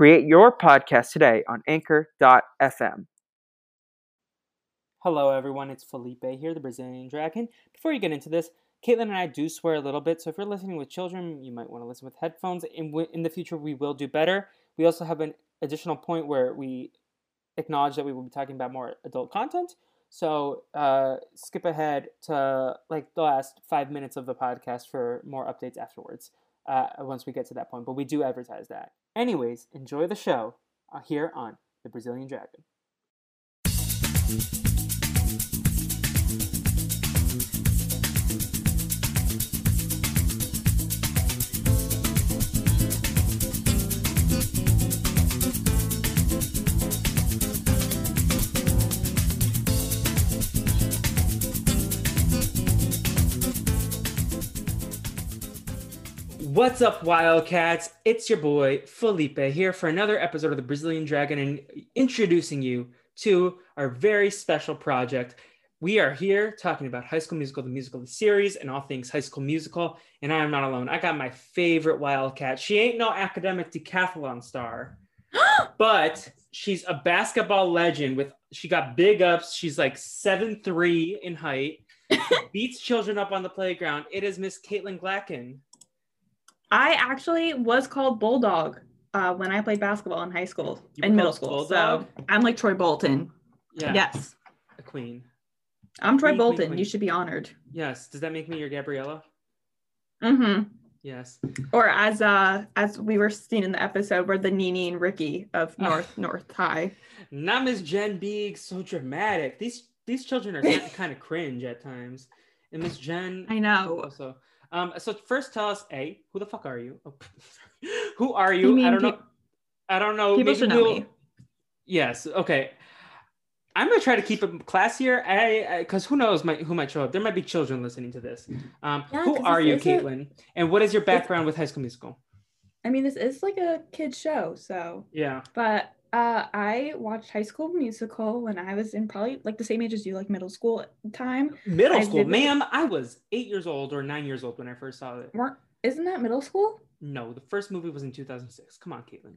Create your podcast today on anchor.fm. Hello, everyone. It's Felipe here, the Brazilian Dragon. Before you get into this, Katelyn and I do swear a little bit, so if you're listening with children, you might want to listen with headphones. In, in the future, we will do better. We also have an additional point where we acknowledge that we will be talking about more adult content. So uh, skip ahead to like the last five minutes of the podcast for more updates afterwards. Uh, once we get to that point, but we do advertise that. Anyways, enjoy the show uh, here on the Brazilian Dragon. What's up, Wildcats? It's your boy Felipe here for another episode of the Brazilian Dragon and introducing you to our very special project. We are here talking about High School Musical, the musical the series, and all things High School Musical. And I am not alone. I got my favorite Wildcat. She ain't no academic decathlon star, but she's a basketball legend. With she got big ups. She's like seven three in height. beats children up on the playground. It is Miss Katelyn Glacken. I actually was called Bulldog uh, when I played basketball in high school and middle school. Bulldog? So I'm like Troy Bolton. Yeah, Yes, a queen. I'm Troy Queen, queen, Bolton. queen. You should be honored. Yes. Does that make me your Gabriella? hmm Yes. Or as uh as we were seeing in the episode, we're the Nini and Ricky of North North High. Not Miss Jen being so dramatic. These these children are kind of cringe at times. And Miss Jen I know. also. Um, so first tell us, A, who the fuck are you? Oh, who are you? You I don't know. I don't know. people Maybe should know we'll- me. Yes. Okay. I'm gonna try to keep it classier. I because who knows my, who might show up. There might be children listening to this. Um, Yeah, who are you, Katelyn? And what is your background with High School Musical? I mean, this is like a kid show, so Yeah. but uh I watched High School Musical when I was in probably like the same age as you, like middle school time. Middle I school, ma'am. I was eight years old or nine years old when I first saw it. Weren't isn't that middle school? No, the first movie was in 2006. Come on, Katelyn.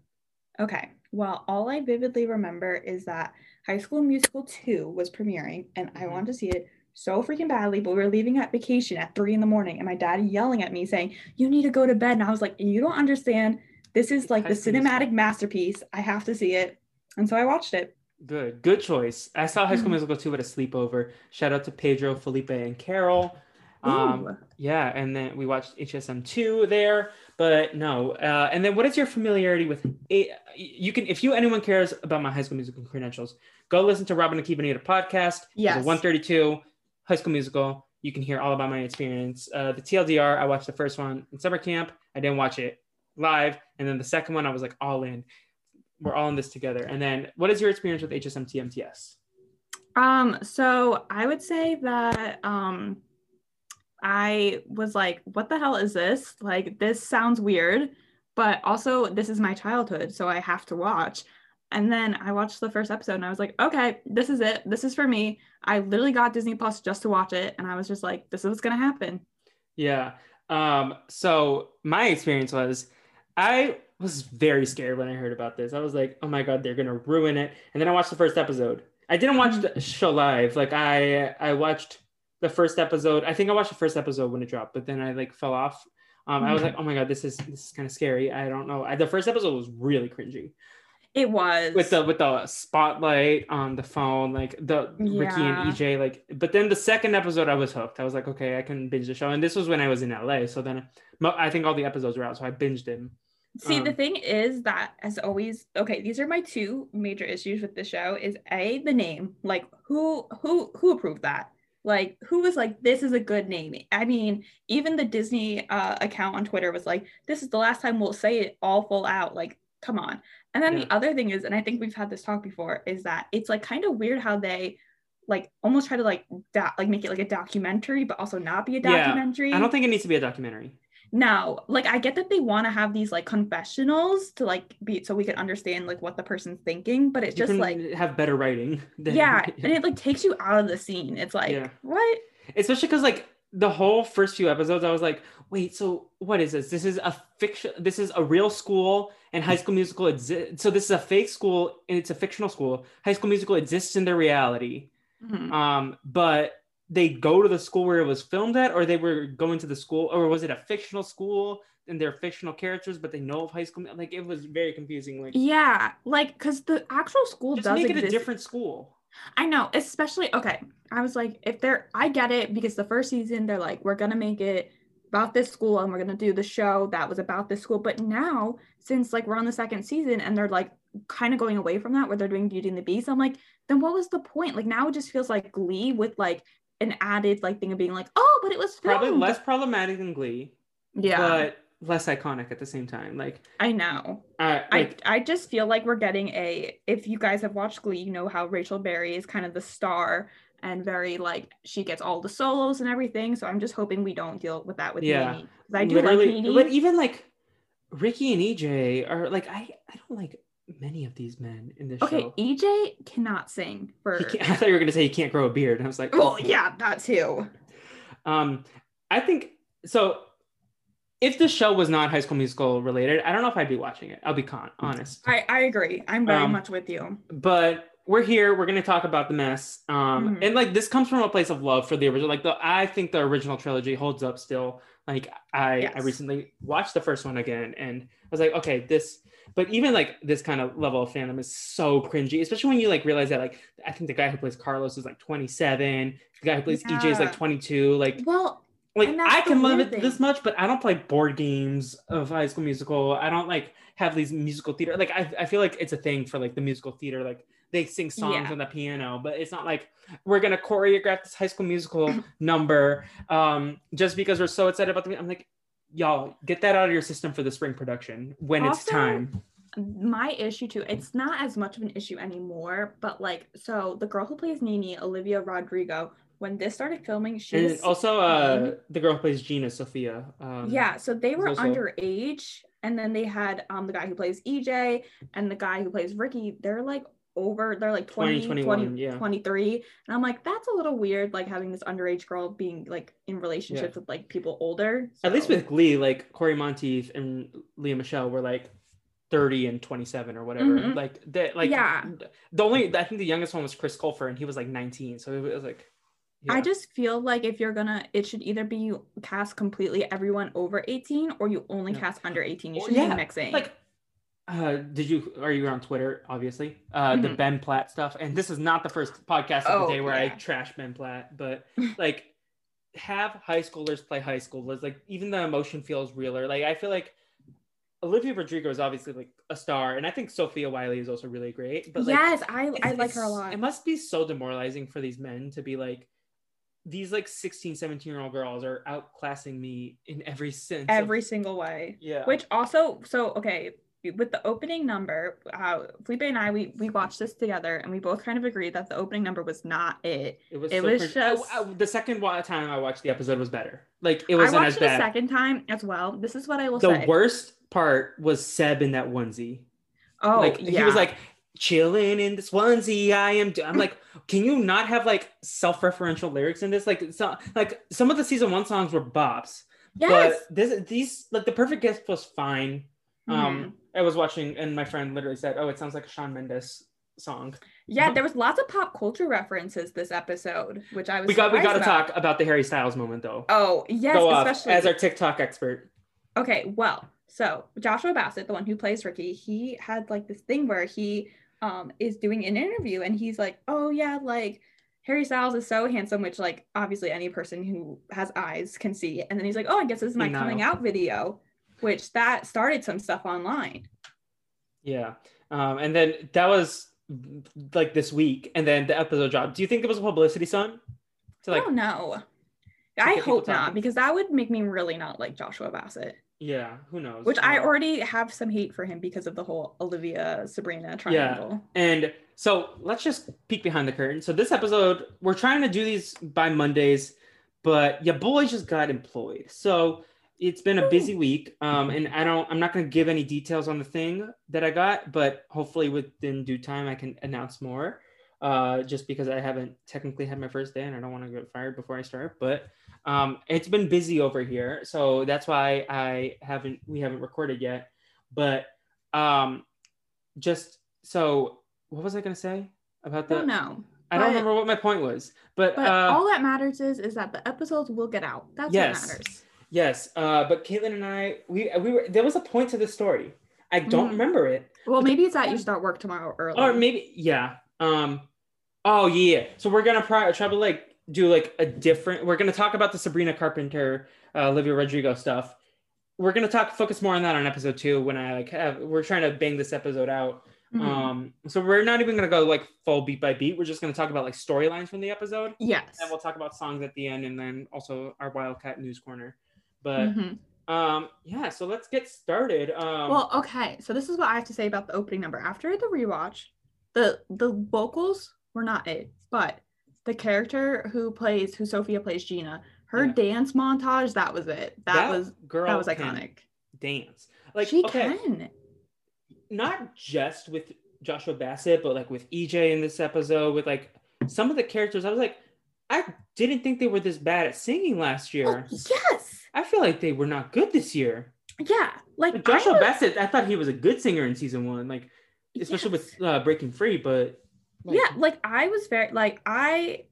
Okay. Well, all I vividly remember is that High School Musical 2 was premiering and I Mhm. wanted to see it so freaking badly, but we were leaving at vacation at three in the morning and my dad yelling at me saying, You need to go to bed. And I was like, You don't understand. This is like the cinematic masterpiece. I have to see it. And so I watched it. Good, good choice. I saw High School Mhm. Musical 2 at a sleepover. Shout out to Pedro, Felipe, and Carol. Um, yeah, and then we watched HSM 2 there, but no. Uh, and then what is your familiarity with a, you can if you anyone cares about my High School Musical credentials, go listen to Rob and Akiva Need A podcast. Yes. 132 High School Musical. You can hear all about my experience. Uh, the TLDR, I watched the first one in summer camp. I didn't watch it live, and then the second one, I was like all in. We're all in this together. And then, what is your experience with HSM TMTS? Um, so I would say that um I was like, what the hell is this? Like this sounds weird, but also this is my childhood, so I have to watch. And then I watched the first episode and I was like, okay, this is it. This is for me. I literally got Disney Plus just to watch it. And I was just like, this is what's gonna happen. Yeah. Um, so my experience was I was very scared when I heard about this. I was like, oh my god, they're gonna ruin it. And then I watched the first episode. I didn't watch the show live. Like I I watched the first episode. I think I watched the first episode when it dropped, but then I like fell off. Um, I was like, oh my god, this is this is kind of scary. I don't know. I, the first episode was really cringy It was with the with the spotlight on the phone, like the Ricky and EJ. Like, but then the second episode, I was hooked. I was like, okay, I can binge the show. And this was when I was in LA. So then I think all the episodes were out, so I binged them. See, the Um, thing is that as always, okay, these are my two major issues with the show is A, the name. Like who who who approved that? Like who was like, this is a good name? I mean, even the Disney uh, account on Twitter was like, this is the last time we'll say it all full out. Like, come on. And then Yeah. the other thing is, and I think we've had this talk before, is that it's like kind of weird how they like almost try to like da- like make it like a documentary, but also not be a documentary. Yeah, documentary. I don't think it needs to be a documentary. No, like I get that they want to have these like confessionals to like be so we can understand like what the person's thinking, but it's You just like have better writing. than- yeah, and it like takes you out of the scene. It's like Yeah. what? especially because like the whole first few episodes i was like wait so what is this this is a fiction this is a real school and high school musical exists so this is a fake school and it's a fictional school high school musical exists in their reality Mhm. um but they go to the school where it was filmed at or they were going to the school or was it a fictional school and they're fictional characters but they know of high school like it was very confusing like Yeah, like because the actual school just does make it exist. a different school I know, especially okay. I was like, if they're, I get it because the first season they're like, we're gonna make it about this school and we're gonna do the show that was about this school. But now, since like we're on the second season and they're like kind of going away from that, where they're doing Beauty and the Beast, I'm like, then what was the point? Like now it just feels like Glee with like an added like thing of being like, oh, but it was probably less problematic than glee Yeah, but less iconic at the same time like I know. uh, like I I just feel like we're getting a if you guys have watched Glee, you know how Rachel Berry is kind of the star and very like she gets all the solos and everything. So I'm just hoping we don't deal with that with Yeah. Nini. I do literally like Nini. but even like ricky and ej are like i i don't like many of these men in this okay, show EJ cannot sing for i thought you were going to say he can't grow a beard i was like well, yeah, that too. um i think so if the show was not high school musical related i don't know if i'd be watching it i'll be con- honest I, I agree. I'm very Um, much with you. but we're here we're going to talk about the mess um Mhm. and like this comes from a place of love for the original like the i think the original trilogy holds up still like i i recently watched the first one again and i was like okay this but even like this kind of level of fandom is so cringy especially when you like realize that like i think the guy who plays carlos is like 27 the guy who plays ej is like 22 like Well, like I can love it thing. this much, but I don't play board games of High School Musical. I don't like have these musical theater. Like I, I feel like it's a thing for like the musical theater. Like they sing songs Yeah. on the piano, but it's not like we're gonna choreograph this High School Musical number um, just because we're so excited about the. I'm like, y'all get that out of your system for the spring production when it's time. my issue too it's not as much of an issue anymore but like so the girl who plays nini olivia rodrigo when this started filming she And also, uh, the girl who plays Gina, Sofia. Um, yeah so they were also- underage and then they had um the guy who plays ej and the guy who plays ricky they're like over they're like 20, 20, 20 yeah. 23 and i'm like that's a little weird like having this underage girl being like in relationships with like people older At least with Glee, like Cory Monteith and Lea Michele were like 30 and 27 or whatever. Mhm. Like that like Yeah. the only I think the youngest one was Chris Colfer and he was like 19. So it was like I just feel like if you're gonna, it should either be you cast completely everyone over 18 or you only Yeah. cast under 18. You should yeah, be mixing. like uh did you are you on Twitter obviously? Uh the Mhm. Ben Platt stuff and this is not the first podcast of Oh, the day where I trash Ben Platt, but like have high schoolers play high schoolers like even the emotion feels realer. Like I feel like Olivia Rodrigo is obviously like a star, and I think Sofia Wylie is also really great. But like, yes, I, I like her a lot. It must be so demoralizing for these men to be like, these like 16, 17 year old girls are outclassing me in every sense. of- Every single way. yeah. Which also, so okay, with the opening number, uh, Felipe and I, we we watched this together, and we both kind of agreed that the opening number was not it. it was, it so was just- I- I- the second time I watched the episode was better. Like it wasn't I watched as bad. second time as well. This is what I will The say. worst part was Seb in that onesie. oh, like yeah. he was like chilling in this onesie i am do-" i'm like can you not have like self-referential lyrics in this like so, like some of the season one songs were bops yes. but this these like the perfect gift was fine Mhm. um i was watching and my friend literally said oh it sounds like a Shawn mendes song Yeah, there was lots of pop culture references this episode, which I was. we got we got to talk about the harry styles moment though Oh yes, go especially as our tiktok expert okay. Well, so Joshua Bassett, the one who plays Ricky, he had like this thing where he um is doing an interview and he's like, oh yeah, like Harry Styles is so handsome, which like obviously any person who has eyes can see. And then he's like, oh, I guess this is my No. coming out video, which that started some stuff online. yeah um and then that was like this week and then the episode dropped do you think it was a publicity stunt to like oh no. to I hope not talking. because that would make me really not like Joshua Bassett. Yeah, who knows? Which I already have some hate for him because of the whole Olivia Sabrina triangle. Yeah. And so let's just peek behind the curtain. So this episode, we're trying to do these by Mondays, but your boy just got employed. So it's been a busy week. Um, and I don't I'm not gonna give any details on the thing that I got, but hopefully within due time I can announce more. Uh, just because I haven't technically had my first day and I don't want to get fired before I start. But um, it's been busy over here, so that's why I haven't we haven't recorded yet. But um, just so what was I gonna say about that? I don't know. I don't remember what my point was, but, But uh, all that matters is is that the episodes will get out. That's Yes. what matters. Yes. Uh, but Katelyn and I, we we were there was a point to the story. I don't Mhm. remember it, Well, maybe it's that you start work tomorrow early. or maybe yeah. Um, oh yeah. So we're gonna try try to like do like a different. We're gonna talk about the Sabrina Carpenter, uh, Olivia Rodrigo stuff. We're gonna talk focus more on that on episode two when I like have. We're trying to bang this episode out. Mhm. Um, so we're not even gonna go like full beat by beat. We're just gonna talk about like storylines from the episode. yes. And we'll talk about songs at the end and then also our Wildcat News Corner. But Mhm. um yeah, so let's get started. Um well, okay. So this is what I have to say about the opening number. After the rewatch, the the vocals were not it, but the character who plays who Sofia plays Gina, her Yeah. dance montage, that was it. That, was girl that was iconic. dance. Like she okay, can. not just with Joshua Bassett, but like with EJ in this episode, with like some of the characters, I was like, I didn't think they were this bad at singing last year. Oh, yes. I feel like they were not good this year. Yeah. Like Like, Joshua I was- Bassett, I thought he was a good singer in season one, like especially Yes. with uh, Breaking Free, but like, yeah like i was very like i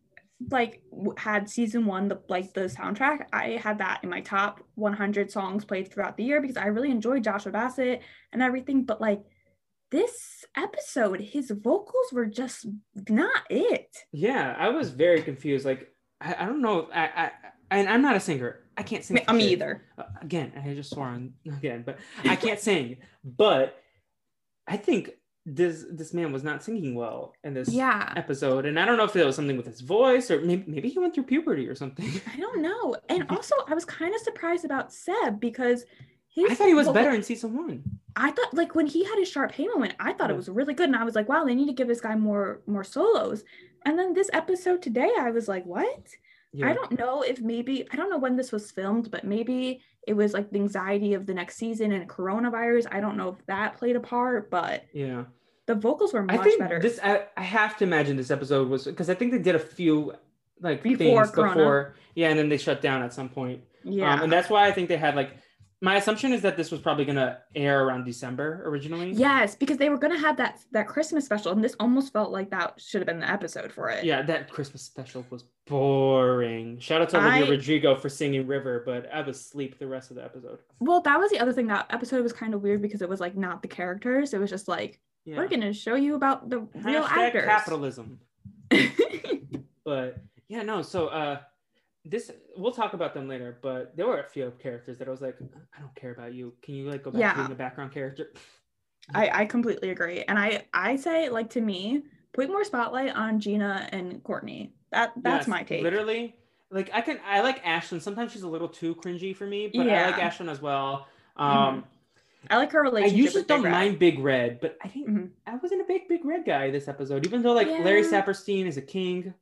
like had season one the like the soundtrack i had that in my top 100 songs played throughout the year because i really enjoyed joshua bassett and everything but like this episode his vocals were just not it Yeah, I was very confused. Like, I, I don't know. I, I, and I'm not a singer. I can't sing. me, for me either Uh, again, I just swore on again, but I can't sing. But I think this this man was not singing well in this yeah episode, and I don't know if it was something with his voice or maybe maybe he went through puberty or something. i don't know and also i was kind of surprised about seb because his I thought he was vocal- better in season one. I thought like when he had his sharp pain moment, I thought Yeah. it was really good, and I was like, wow, they need to give this guy more more solos. And then this episode today, I was like, what? Yeah. I don't know if maybe I don't know when this was filmed, but maybe it was like the anxiety of the next season and coronavirus. I don't know if that played a part, but Yeah. the vocals were much I think better. this. I, I have to imagine this episode was because I think they did a few like Before things Corona. before. Yeah, and then they shut down at some point. yeah, Um, and that's why I think they had like my assumption is that this was probably gonna air around December originally. yes, because they were gonna have that that Christmas special, and this almost felt like that should have been the episode for it. Yeah, that Christmas special was boring. Shout out to Olivia I- Rodrigo for singing River, but I was asleep the rest of the episode. Well, that was the other thing. That episode was kind of weird because it was like not the characters. It was just like Yeah. we're gonna show you about the real actors. capitalism. But yeah, no. So uh, this we'll talk about them later. But there were a few characters that I was like, I don't care about you. Can you like go back Yeah. to being a background character? I I completely agree, and I I say like to me, put more spotlight on Gina and Courtney. That that's Yes, my take. Literally, like I can I like Ashlyn. Sometimes she's a little too cringy for me, but I like Ashlyn as well. Um, I like her relationship. I usually don't Red. mind Big Red, but I didn't. Mhm. I wasn't a big Big Red guy this episode, even though like Larry Saperstein is a king.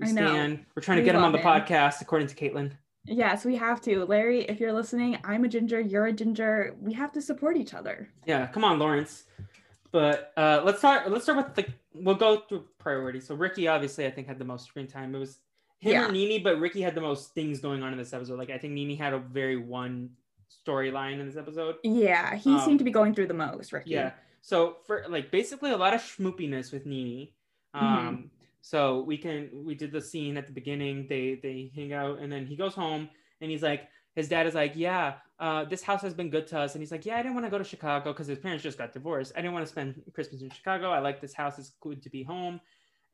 We I know. stand. We're trying to We get him on the him. podcast, according to Katelyn. Yes, we have to. Larry, if you're listening, I'm a ginger. You're a ginger. We have to support each other. Yeah, come on, Lawrence. But uh, let's start. Let's start with the. We'll go through priorities. So Ricky, obviously, I think had the most screen time. It was him Yeah. or Nini, but Ricky had the most things going on in this episode. Like I think Nini had a very one storyline in this episode. Yeah, he Um, seemed to be going through the most, Ricky. Yeah. So for like basically a lot of schmoopiness with Nini. Um, so we can we did the scene at the beginning. They they hang out and then he goes home and he's like his dad is like, yeah, uh, this house has been good to us. And he's like, yeah, I didn't want to go to Chicago because his parents just got divorced. I didn't want to spend Christmas in Chicago. I like this house. It's good to be home.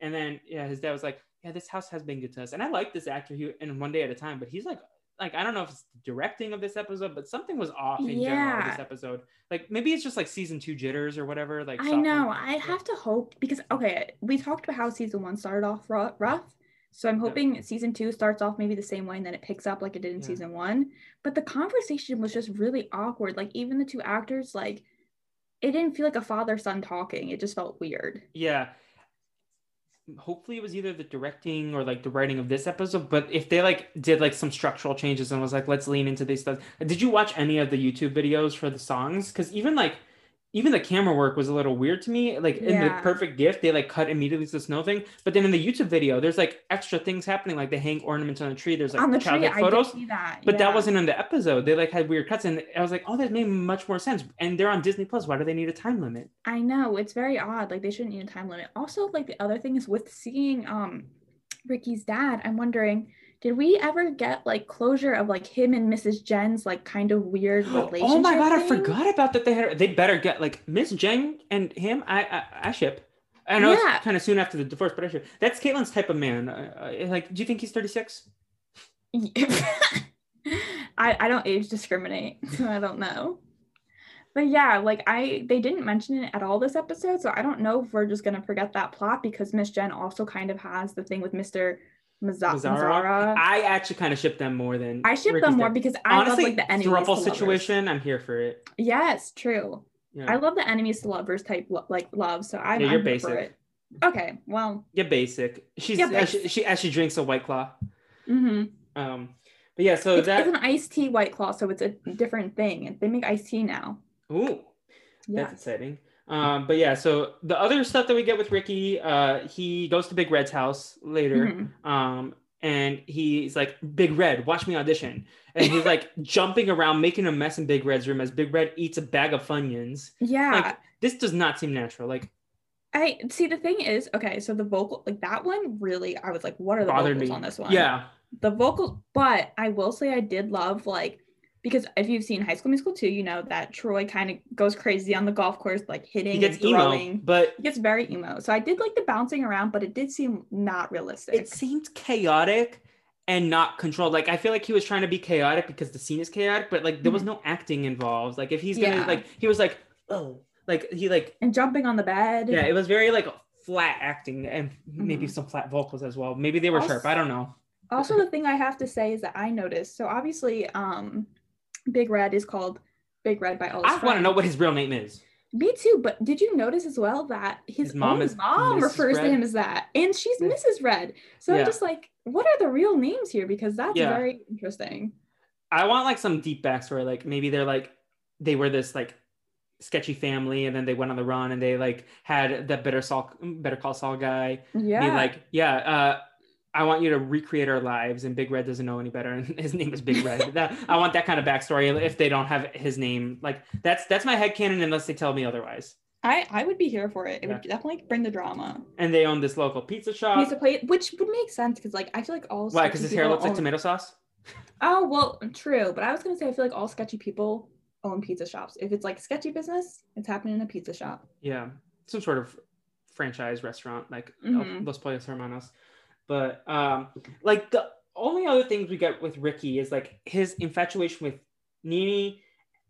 And then yeah, his dad was like, yeah, this house has been good to us. And I like this actor. He in one day at a time, but he's like. Like I don't know if it's the directing of this episode, but something was off in general Yeah. this episode. Like maybe it's just like season two jitters or whatever. Like I know. I have to hope because okay, we talked about how season one started off rough. So I'm hoping season two starts off maybe the same way and then it picks up like it did in Yeah. season one. But the conversation was just really awkward. Like even the two actors, like it didn't feel like a father son talking. It just felt weird. Yeah. Hopefully it was either the directing or like the writing of this episode, but if they like did like some structural changes and was like, let's lean into these stuff. Did you watch any of the YouTube videos for the songs? Because even like even the camera work was a little weird to me. Like in the perfect gift, they like cut immediately to the snow thing. But then in the YouTube video, there's like extra things happening, like they hang ornaments on the tree. There's like On the tree, childhood I photos. that. But that wasn't in the episode. They like had weird cuts, and I was like, "Oh, that made much more sense." And they're on Disney Plus. Why do they need a time limit? I know it's very odd. Like they shouldn't need a time limit. Also, like the other thing is with seeing um Ricky's dad, I'm wondering, did we ever get like closure of like him and Mrs. Jen's like kind of weird relationship? Oh my god, I forgot about that. They had they better get like Miss Jen and him. I I, I ship. I know Yeah. it's kind of soon after the divorce, but I ship. That's Katelyn's type of man. Like, do you think he's thirty six? I I don't age discriminate, so I don't know. But yeah, like I they didn't mention it at all this episode, so I don't know if we're just gonna forget that plot because Miss Jen also kind of has the thing with Mr. Maza- Mazzara. I actually kind of ship them more than I ship Ricky's them more because I Honestly, love like the enemies. to lovers. situation. I'm here for it. Yes, true. Yeah. I love the enemies to lovers type lo- like love, so I'm, Yeah, you're I'm here for it. Okay, well, yeah, basic. She's Yeah, as she, basic. she as she drinks a white claw. hmm Um, but yeah, so it's, that it's an iced tea white claw, so it's a different thing. They make iced tea now. ooh, Yeah. That's exciting. Um, but yeah, so the other stuff that we get with Ricky, uh, he goes to Big Red's house later. Mhm. Um, and he's like, Big Red, watch me audition. And he's like jumping around, making a mess in Big Red's room as Big Red eats a bag of Funyuns. Yeah. Like, this does not seem natural. Like, I see the thing is, okay, so the vocal like that one really I was like, what are the vocals me. on this one? Yeah. The vocals, but I will say I did love like because if you've seen High School Musical 2, you know that Troy kind of goes crazy on the golf course, like hitting He gets and emo, throwing. but He gets very emo. So I did like the bouncing around, but it did seem not realistic. it seemed chaotic and not controlled. Like I feel like he was trying to be chaotic because the scene is chaotic, but like there was no acting involved. Like if he's gonna Yeah. like he was like, oh, like he like and jumping on the bed. yeah, it was very like flat acting and maybe Mhm. some flat vocals as well. Maybe they were Also- sharp. I don't know. Also, the thing I have to say is that I noticed. So obviously, um, Big Red is called Big Red by all I want to know what his real name is. Me too, but did you notice as well that his, His mom is mom Mrs. refers Red? to him as that, and she's Yeah. Mrs. Red. So Yeah. I'm just like, what are the real names here? Because that's Yeah. very interesting. I want like some deep backstory. Like maybe they're like they were this like sketchy family and then they went on the run and they like had the better Saul better call Saul guy. Yeah, Be like, yeah, uh I want you to recreate our lives and Big Red doesn't know any better and his name is Big Red. that I want that kind of backstory if they don't have his name. Like that's that's my headcanon unless they tell me otherwise. I I would be here for it. It would definitely bring the drama. And they own this local pizza shop. He's a play, which would make sense because like I feel like all Why? Because his hair looks like tomato sauce? Oh well, true. But I was gonna say I feel like all sketchy people own pizza shops. If it's like sketchy business, it's happening in a pizza shop. Yeah, some sort of franchise restaurant like Mhm. Los Pollos Hermanos. But um, like the only other things we get with Ricky is like his infatuation with Nini.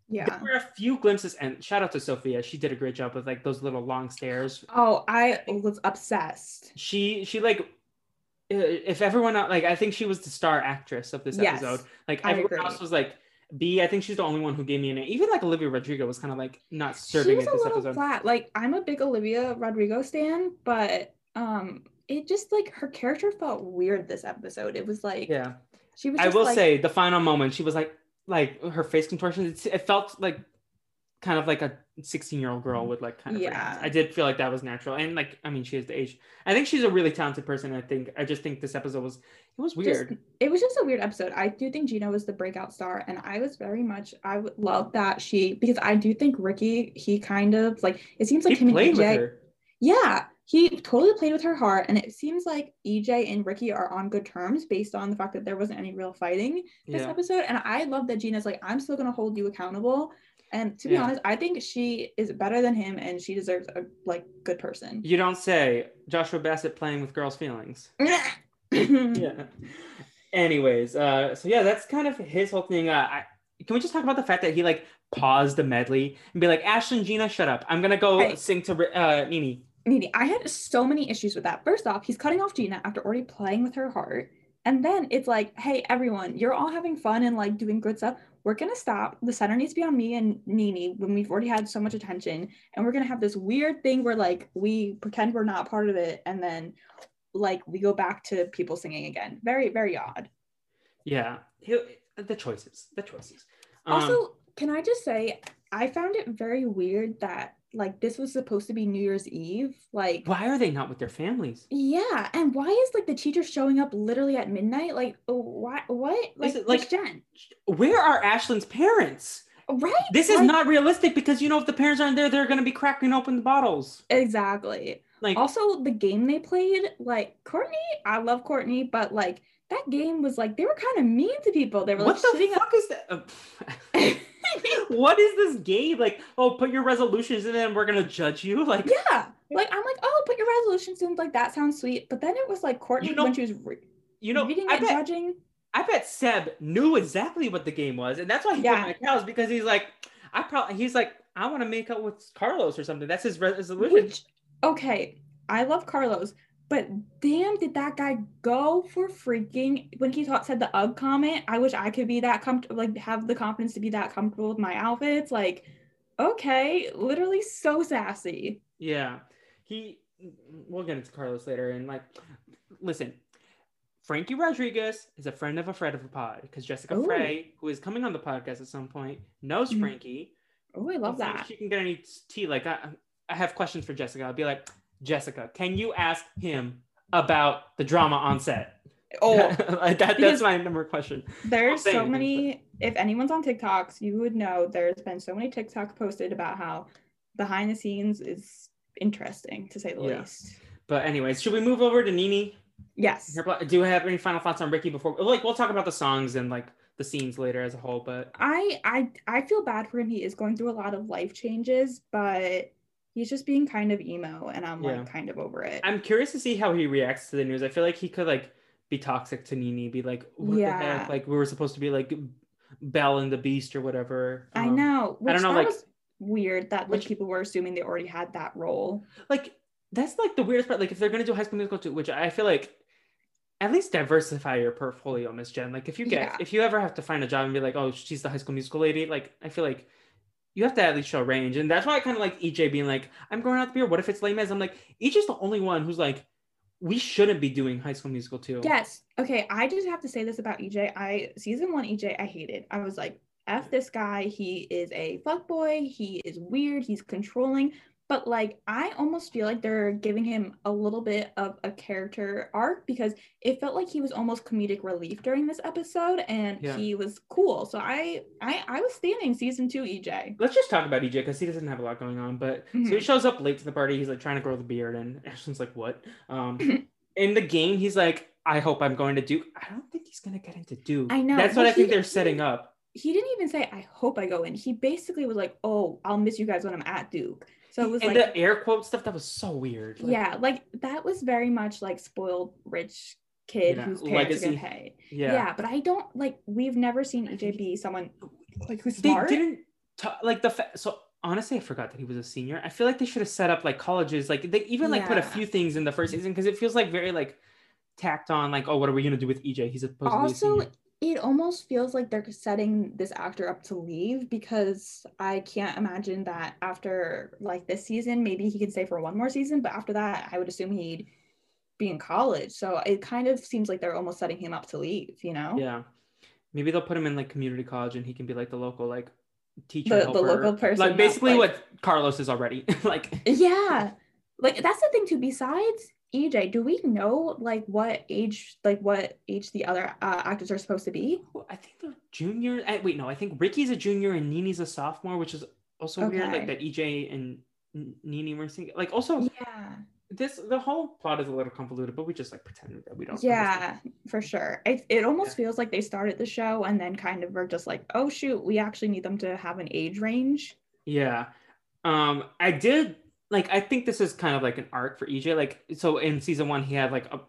Yeah. There were a few glimpses, and shout out to Sofia. She did a great job with like those little long stairs. Oh, I was obsessed. She she like if everyone like I think she was the star actress of this Yes, episode. Like I everyone else was like B. I think she's the only one who gave me an A. Even like Olivia Rodrigo was kind of like not serving She was a this little episode. flat. Like I'm a big Olivia Rodrigo stan, but um, it just like her character felt weird this episode. It was like Yeah. she was. I will like, say the final moment, she was like, like her face contortion. It, it felt like kind of like a 16 year old girl mm-hmm. with like kind of. Yeah. I did feel like that was natural, and like I mean, she is the age. I think she's a really talented person. I think I just think this episode was it was just- weird. it was just a weird episode. I do think Gina was the breakout star, and I was very much I would love that she because I do think Ricky he kind of like it seems like he him and her. Yeah, he totally played with her heart, and it seems like EJ and Ricky are on good terms based on the fact that there wasn't any real fighting this Yeah. episode. And I love that Gina's like, I'm still gonna hold you accountable. And to be Yeah. honest, I think she is better than him, and she deserves a like good person. You don't say Joshua Bassett playing with girls' feelings. yeah. Anyways, uh, so yeah, that's kind of his whole thing. Uh, I, can we just talk about the fact that he like paused the medley and be like, Ashley and Gina, shut up. I'm gonna go Hey. sing to uh, Nini. Nini, I had so many issues with that. First off, he's cutting off Gina after already playing with her heart. And then it's like, hey, everyone, you're all having fun and like doing good stuff. We're gonna stop. The center needs to be on me and Nini when we've already had so much attention. And we're gonna have this weird thing where like we pretend we're not part of it and then like we go back to people singing again. Very, very odd. Yeah, the choices, the choices. Um, Also, can I just say, I found it very weird that like this was supposed to be New Year's Eve. Like, why are they not with their families? yeah, and why is like the teacher showing up literally at midnight? Like, oh, why? What? Like, it, like Jen, Where are Ashlyn's parents? right? This is Like, not realistic because you know if the parents aren't there, they're gonna be cracking open the bottles. exactly. Like, Also, the game they played, like Courtney, I love Courtney, but like that game was like they were kind of mean to people. They were what like the sitting fuck is that? What is this game? Like, oh, put your resolutions in and we're gonna judge you. Like, yeah, like I'm like, oh, put your resolutions in. Like that sounds sweet, but then it was like Courtney you know- when she was re- you know, reading I bet, judging. I bet Seb knew exactly what the game was, and that's why he Yeah. put my cows because he's like, I probably he's like, I want to make up with Carlos or something. That's his resolution. Which okay, I love Carlos, but damn, did that guy go for freaking when he thought said the UG comment? I wish I could be that comfortable, like have the confidence to be that comfortable with my outfits. Like, okay, literally so sassy. Yeah, he. We'll get into Carlos later, and like, listen, Frankie Rodriguez is a friend of a friend of a pod because Jessica Ooh. Frey, who is coming on the podcast at some point, knows Mhm. Frankie. Oh, I love Let's see if that. She can get any tea. Like, I, I have questions for Jessica. I'll be like, Jessica, can you ask him about the drama on set? Oh, that, that's my number question. There's so anything, many. If anyone's on TikToks, you would know there's been so many TikToks posted about how behind the scenes is interesting to say the Yeah. least. But anyways, should we move over to Nini? Yes. Do you have any final thoughts on Ricky before? Like, we'll talk about the songs and like the scenes later as a whole. But I I I feel bad for him. He is going through a lot of life changes, but he's just being kind of emo, and I'm Yeah. like kind of over it. I'm curious to see how he reacts to the news. I feel like he could like be toxic to Nini, be like, what Yeah. the heck? Like we were supposed to be like Belle and the Beast or whatever. I Um, know. Which don't know, like- weird that like which- people were assuming they already had that role. Like that's like the weirdest part. Like if they're gonna do High School Musical too, which I feel like at least diversify your portfolio, Miss Jen. Like if you get Yeah. if you ever have to find a job and be like, oh, she's the High School Musical lady, like I feel like you have to at least show range. And that's why I kind of like EJ being like, I'm going out the beer. What if it's lame as? I'm like, EJ's the only one who's like, we shouldn't be doing High School Musical too. Yes. Okay. I just have to say this about EJ. I season one EJ I hated. I was like, F this guy. He is a fuck boy. He is weird. He's controlling. But like I almost feel like they're giving him a little bit of a character arc because it felt like he was almost comedic relief during this episode and Yeah. he was cool. So I I I was standing season two E EJ. Let's just talk about EJ because he doesn't have a lot going on. But so he Mhm. shows up late to the party. He's like trying to grow the beard, and Ashlyn's like, "What?" Um, in the game, he's like, "I hope I'm going to Duke." I don't think he's gonna get into Duke. I know, That's what I think they're setting up. He didn't even say I hope I go in. He basically was like, "Oh, I'll miss you guys when I'm at Duke." So it was and like the air quote stuff that was so weird. Like, yeah, like that was very much like spoiled rich kid Yeah, whose parents are gonna pay. yeah. Yeah. but I don't like we've never seen EJ be someone like who's They smart. didn't ta- like the fa- so honestly, I forgot that he was a senior. I feel like they should have set up like colleges. Like they even like put a few things in the first season because it feels like very like tacked on. Like, oh, what are we gonna do with EJ? He's supposed to Also. It almost feels like they're setting this actor up to leave because I can't imagine that after like this season, maybe he can stay for one more season, but after that, I would assume he'd be in college. So it kind of seems like they're almost setting him up to leave, you know? Yeah. Maybe they'll put him in like community college and he can be like the local like teacher. The- the local person Like basically like- what Carlos is already. like Yeah. Like that's the thing too. Besides EJ, do we know like what age like what age the other uh, actors are supposed to be? I think they're junior. I, wait, no, I think Ricky's a junior and Nini's a sophomore, which is also weird. Like that EJ and Nini were singing. Like also Yeah. this the whole plot is a little convoluted, but we just like pretend that we don't. understand. Yeah, for sure. It, it almost Yeah. feels like they started the show and then kind of were just like, oh shoot, we actually need them to have an age range. Yeah. Um, I did like I think this is kind of like an arc for EJ. Like so in season one, he had like a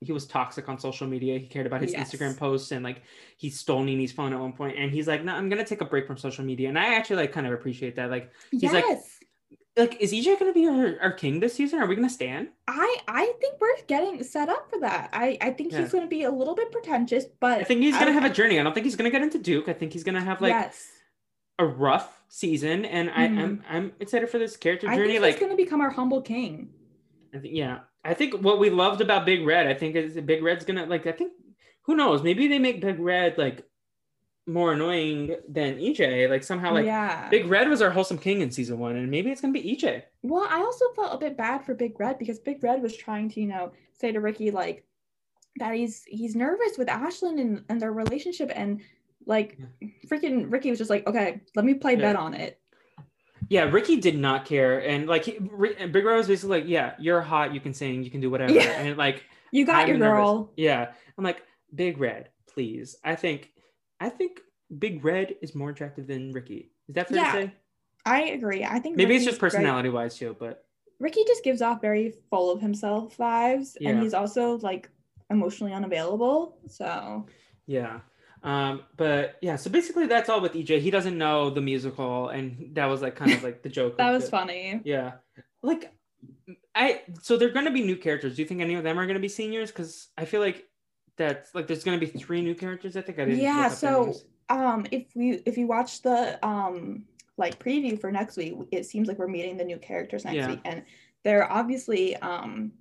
he was toxic on social media. He cared about his Yes. Instagram posts and like he stole Nini's phone at one point and he's like, no, I'm gonna take a break from social media. And I actually like kind of appreciate that. Like He's yes. like- like is EJ gonna be our, our king this season? Are we gonna stand? I I think we're getting set up for that. I I think Yeah. he's to be a little bit pretentious, but I think he's gonna have a journey. I don't think he's gonna get into Duke. I think he's gonna have like yes. A rough season, and I, Mhm. I'm I'm excited for this character I journey. think Like he's going to become our humble king. I think, yeah, I think what we loved about Big Red, I think is Big Red's gonna like. I think who knows? Maybe they make Big Red like more annoying than EJ. Like somehow, like yeah. Big Red was our wholesome king in season one, and maybe it's gonna be EJ. Well, I also felt a bit bad for Big Red because Big Red was trying to, you know, say to Ricky like that he's he's nervous with Ashlyn and, and their relationship and like freaking Ricky was just like, okay, let me play Yeah. bet on it. Yeah, Ricky did not care, and like he, and Big Red was basically like, "Yeah, you're hot, you can sing, you can do whatever," Yeah. and like You got I'm your nervous. girl. Yeah, I'm like Big Red, please. I think, I think Big Red is more attractive than Ricky. Is that fair Yeah, to say? I agree. I think Maybe it's Ricky's just great. personality wise too, but Ricky just gives off very full of himself vibes, Yeah. and he's also like emotionally unavailable. So yeah. Um, but yeah, so basically that's all with EJ. He doesn't know the musical, and that was like kind of like the joke. that was it. funny. Yeah, like I. So they're going to be new characters. Do you think any of them are going to be seniors? Because I feel like that's like there's going to be three new characters. I think I didn't. Yeah, look up their so- Um, if we if you watch the um like preview for next week, it seems like we're meeting the new characters next Yeah. week, and they're obviously um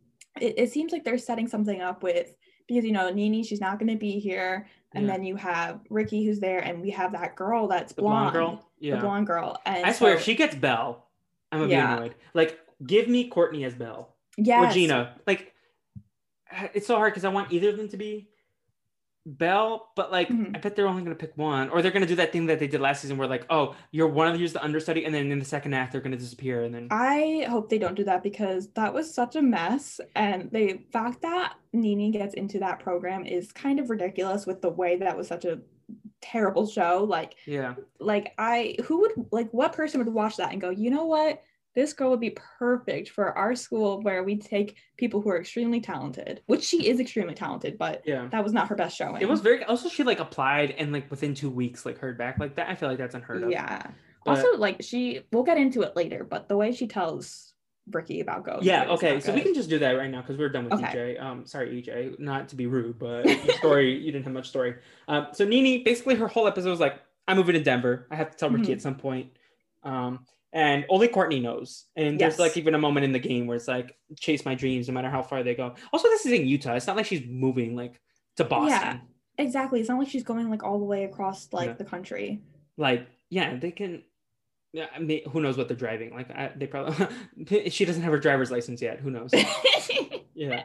it, it seems like they're setting something up with because you know Nini she's not going to be here, and Yeah. then you have Ricky who's there, and we have that girl that's the blonde, blonde girl. the blonde girl, and I swear, if she gets Belle, I'm gonna Yeah. be annoyed. Like, give me Courtney as Belle yes. or Gina. Like, it's so hard because I want either of them to be Belle, but like, Mhm. I bet they're only gonna pick one, or they're gonna do that thing that they did last season, where like, oh, you're one of you's the understudy, and then in the second act they're gonna disappear, and then I hope they don't do that because that was such a mess. And the fact that Nini gets into that program is kind of ridiculous with the way that was such a terrible show. Like, yeah, like I who would like what person would watch that and go, you know what? This girl would be perfect for our school where we take people who are extremely talented, which she is extremely talented, but yeah. that was not her best showing. It was very also she like applied and like within two weeks like heard back like that. I feel like that's unheard of. yeah. But- also, like she, we'll get into it later, but the way she tells Ricky about going. Yeah, okay. So we can just do that right now because we're done with Okay. EJ. Um, sorry, EJ, not to be rude, but your story, you didn't have much story. Um, so Nini, basically her whole episode was like, I'm moving to Denver. I have to tell Ricky Mhm. at some point. Um, and only Courtney knows. And there's Yes. like even a moment in the game where it's like, chase my dreams no matter how far they go. Also, this is in Utah. It's not like she's moving like to Boston. Yeah. Exactly. It's not like she's going like all the way across like Yeah. the country. Like, yeah, they can. Yeah, I mean, who knows what they're driving? Like, I, they probably she doesn't have her driver's license yet. Who knows? yeah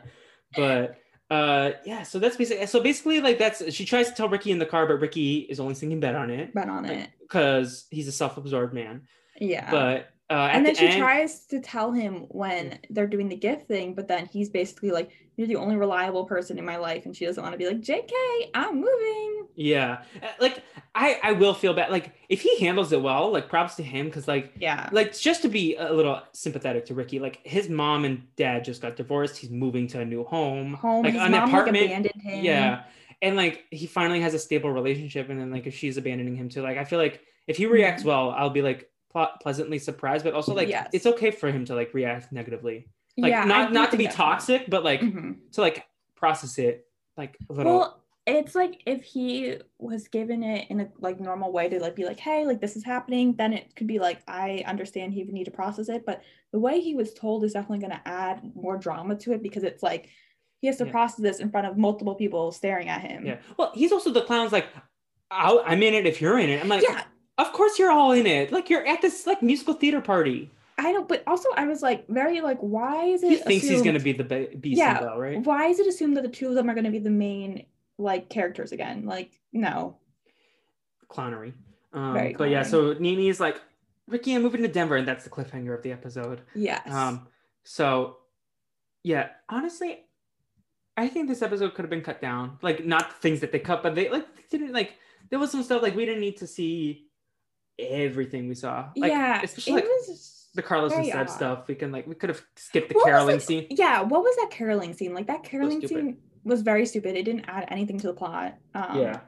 but uh yeah so that's basically so basically like that's she tries to tell ricky in the car but ricky is only singing bet on it Bet on it. because he's a self-absorbed man Yeah. but uh and then the she end, tries to tell him when they're doing the gift thing, but then he's basically like, You're the only reliable person in my life. And she doesn't want to be like, JK, I'm moving. yeah Uh, like i i will feel bad like if he handles it well like props to him because like Yeah. like just to be a little sympathetic to ricky like his mom and dad just got divorced he's moving to a new home Home. like his an mom apartment like abandoned him. Yeah. And like he finally has a stable relationship, and then like if she's abandoning him too, like I feel like if he reacts Mhm. well, I'll be like ple- pleasantly surprised, but also like Yes. it's okay for him to like react negatively, like yeah, I not not to be toxic, but like Mhm. to like process it like a little. Well, it's like if he was given it in a like normal way to like be like, hey, like this is happening, then it could be like, I understand he would need to process it. But the way he was told is definitely going to add more drama to it because it's like he has to Yeah. process this in front of multiple people staring at him. yeah. Well, he's also the clown's like, I'll, I'm in it if you're in it. I'm like, Yeah, of course you're all in it. Like you're at this like musical theater party. I don't. But also, I was like very like, why is it? He thinks he's gonna be the be- beast Yeah. Belle, right? Why is it assumed that the two of them are going to be the main like characters again? Like, no. Clownery. Um, Very but yeah, so Nini is like, Ricky, I'm moving to Denver, and that's the cliffhanger of the episode. Yes. Um, so yeah, honestly, I think this episode could have been cut down. Like not the things that they cut, but they like didn't like there was some stuff like we didn't need to see everything we saw. Like, yeah. especially like was the Carlos and Seb stuff. We can like we could have skipped the What caroling scene. Yeah, what was that caroling scene? Like that caroling stupid. scene was very stupid. It didn't add anything to the plot. Um, yeah.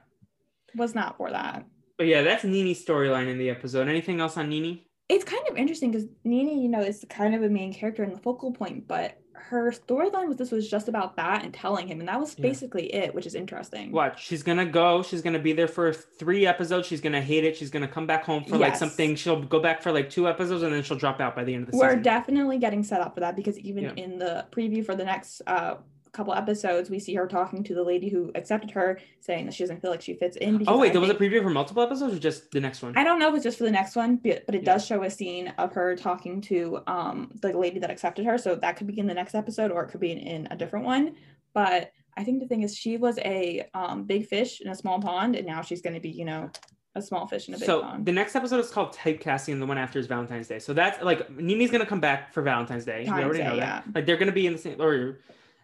was not for that. But yeah, that's Nini's storyline in the episode. Anything else on Nini? it's kind of interesting because Nini, you know, is kind of a main character and the focal point, but her storyline with this was just about that and telling him, and that was Yeah. basically it, which is interesting. What? She's gonna go. She's gonna be there for three episodes. She's gonna hate it. She's gonna come back home for like something. She'll go back for like two episodes and then she'll drop out by the end of the season. We're definitely getting set up for that because even Yeah. in the preview for the next uh couple episodes, we see her talking to the lady who accepted her, saying that she doesn't feel like she fits in. because oh wait, I there was a preview for multiple episodes or just the next one? I don't know if it's just for the next one, but, but it Yeah. does show a scene of her talking to um the lady that accepted her. So that could be in the next episode or it could be in, in a different one. But I think the thing is she was a um big fish in a small pond and now she's gonna be, you know, a small fish in a big so pond. the next episode is called typecasting and the one after is valentine's day so that's like nini's gonna come back for valentine's day we Valentine's already know Day, that yeah. like they're gonna be in the same or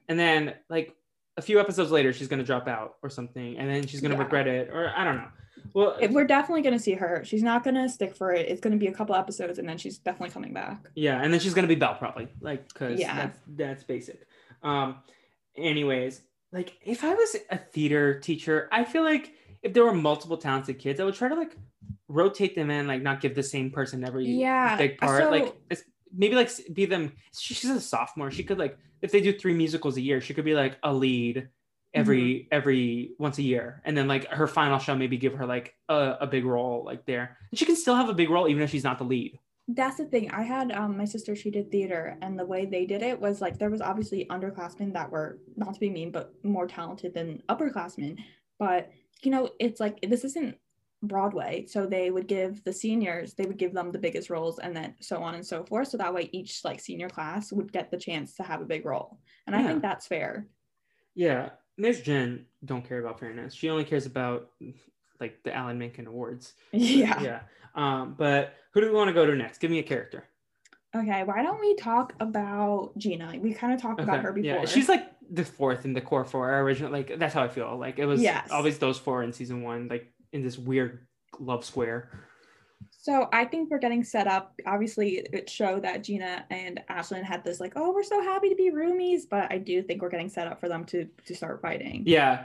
and then like a few episodes later she's gonna drop out or something and then she's gonna Yeah. regret it or i don't know well It- we're definitely gonna see her. She's not gonna stick for it. It's gonna be a couple episodes and then she's definitely coming back. yeah and then she's gonna be belle probably like because Yeah. that's that's basic um anyways like if i was a theater teacher i feel like if there were multiple talented kids i would try to like rotate them in like not give the same person every Yeah. big part. like so- it's maybe like be them. she- She's a sophomore. She could like if they do three musicals a year, she could be like a lead every Mm-hmm. every once a year, and then like her final show maybe give her like a, a big role like there, and she can still have a big role even if she's not the lead. That's the thing. I had um my sister, she did theater, and the way they did it was like there was obviously underclassmen that were not to be mean, but more talented than upperclassmen. But you know, it's like this isn't Broadway. So they would give the seniors, they would give them the biggest roles and then so on and so forth. So that way each like senior class would get the chance to have a big role. And I think that's fair. Yeah, Miss Jen don't care about fairness. She only cares about like the Alan Menken Awards. Yeah. Yeah. Um, but who do we want to go to next? Give me a character. Okay, why don't we talk about Gina? We kind of talked about her before. Yeah, she's like the fourth in the core four our original. Like that's how I feel. Like it was Yes. always those four in season one, like in this weird love square. So I think we're getting set up. Obviously, it showed that Gina and Ashlyn had this like, oh, we're so happy to be roomies, but I do think we're getting set up for them to to start fighting. Yeah,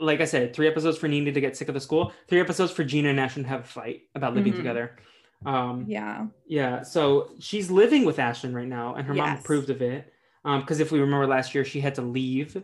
like I said, three episodes for Nini to get sick of the school. Three episodes for Gina and Ashlyn to have a fight about living Mhm. together. Um, Yeah. yeah, so she's living with Ashlyn right now, and her mom approved of it. Um, because if we remember last year, she had to leave.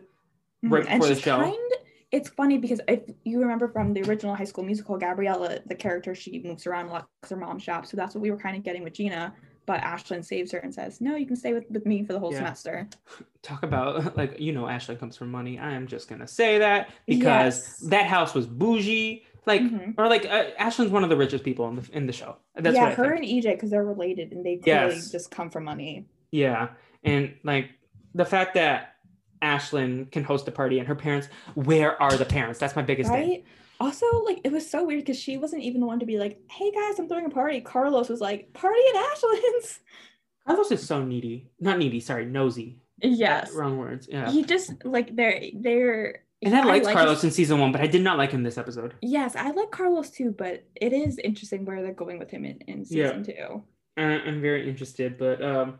Mhm. Right and before the show. kind. It's funny because if you remember from the original High School Musical, Gabriella, the character, she moves around a lot because her mom shops. So that's what we were kind of getting with Gina. But Ashlyn saves her and says, "No, you can stay with, with me for the whole Yeah. semester." Talk about like you know Ashlyn comes from money. I am just gonna say that because Yes. that house was bougie. Like Mhm. or like uh, Ashlyn's one of the richest people in the in the show. That's yeah, her think. and EJ because they're related and they clearly Yes. just come from money. Yeah, and like the fact that Ashlyn can host a party and her parents, where are the parents? That's my biggest thing. Right? Also, like it was so weird because she wasn't even the one to be like, "Hey guys, I'm throwing a party." Carlos was like, "Party at Ashlyn's." Carlos is so needy. Not needy, sorry, nosy. Yes, Wrong words. Yeah. he just like they're they're. and I liked like Carlos his- in season one, but I did not like him this episode. Yes, I like Carlos too, but it is interesting where they're going with him in, in Yeah. season two. Uh, I'm very interested, but um,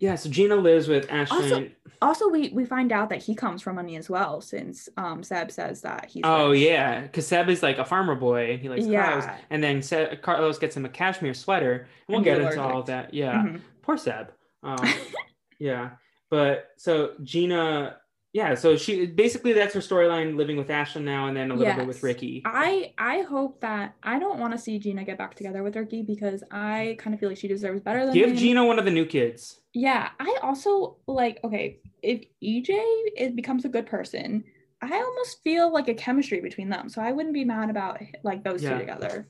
yeah. So Gina lives with Ashlyn. Also- Also, we we find out that he comes from money as well, since um Seb says that he's. Oh yeah, because Seb is like a farmer boy and he likes Yeah. cars. And then Se- Carlos gets him a cashmere sweater. And we'll And get into all of that. Yeah, Mhm. poor Seb. Um, yeah, but so Gina, yeah, so she basically that's her storyline, living with Ashlyn now, and then a little bit with Ricky. I I hope that I don't want to see Gina get back together with Ricky because I kind of feel like she deserves better than Give him. Gina one of the new kids. Yeah, I also like okay, if EJ is becomes a good person, I almost feel like a chemistry between them. So I wouldn't be mad about like those Yeah. two together.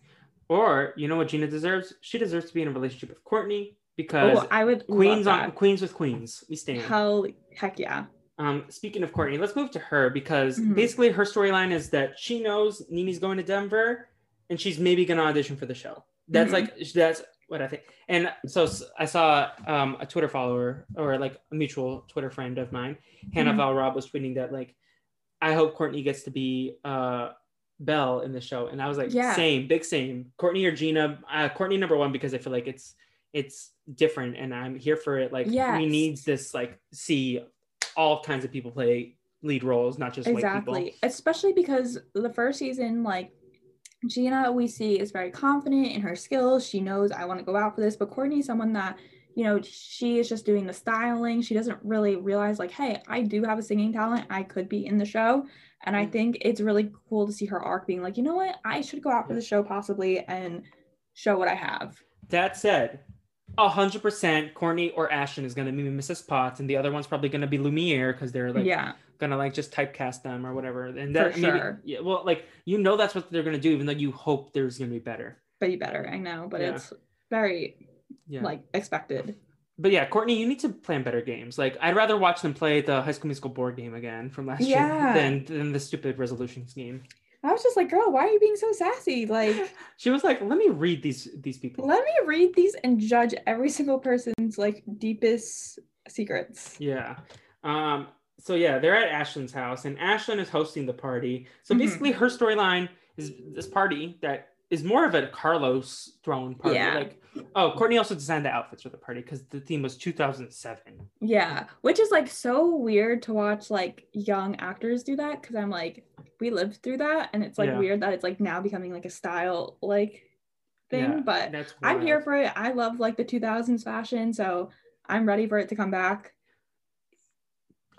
Or you know what Gina deserves? She deserves to be in a relationship with Courtney because Oh, I would queens on queens with queens. We stand. Hell heck yeah. Um, speaking of Courtney, let's move to her because Mhm. basically her storyline is that she knows Nini's going to Denver and she's maybe gonna audition for the show. That's Mhm. like that's what I think. And so I saw um, a Twitter follower or like a mutual Twitter friend of mine, Hannah Mhm. Val Rob, was tweeting that like, I hope Courtney gets to be uh, Belle in the show, and I was like, Yeah. same, big same. Courtney or Gina? Uh, Courtney number one because I feel like it's it's different, and I'm here for it. Like we Yes. need this like see all kinds of people play lead roles, not just white exactly especially because the first season like Gina, we see, is very confident in her skills. She knows I want to go out for this. But Courtney is someone that, you know, she is just doing the styling. She doesn't really realize, like, hey, I do have a singing talent. I could be in the show. And I Mm. think it's really cool to see her arc being like, you know what? I should go out for the show possibly and show what I have. That said, hundred percent, Courtney or Ashlyn is gonna be Mrs. Potts, and the other one's probably gonna be Lumiere because they're like yeah. gonna like just typecast them or whatever. And that For maybe, sure. yeah, well, like you know that's what they're gonna do, even though you hope there's gonna be better. But you better, I know. But Yeah. it's very Yeah. like expected. but yeah, Courtney, you need to plan better games. Like I'd rather watch them play the High School Musical board game again from last Yeah. year than than the stupid resolutions game. I was just like, girl, why are you being so sassy? Like, She was like, "Let me read these these people." let me read these and judge every single person's like deepest secrets. Yeah. Um, so yeah, they're at Ashlyn's house and Ashlyn is hosting the party. So Mhm. basically her storyline is this party that is more of a Carlos thrown party. Yeah. Like, oh, Courtney also designed the outfits for the party because the theme was 2007. Yeah, which is like so weird to watch like young actors do that because I'm like, we lived through that, and it's like Yeah. weird that it's like now becoming like a style like thing. Yeah, but That's I'm here for it. I love like the 2000s fashion, so I'm ready for it to come back.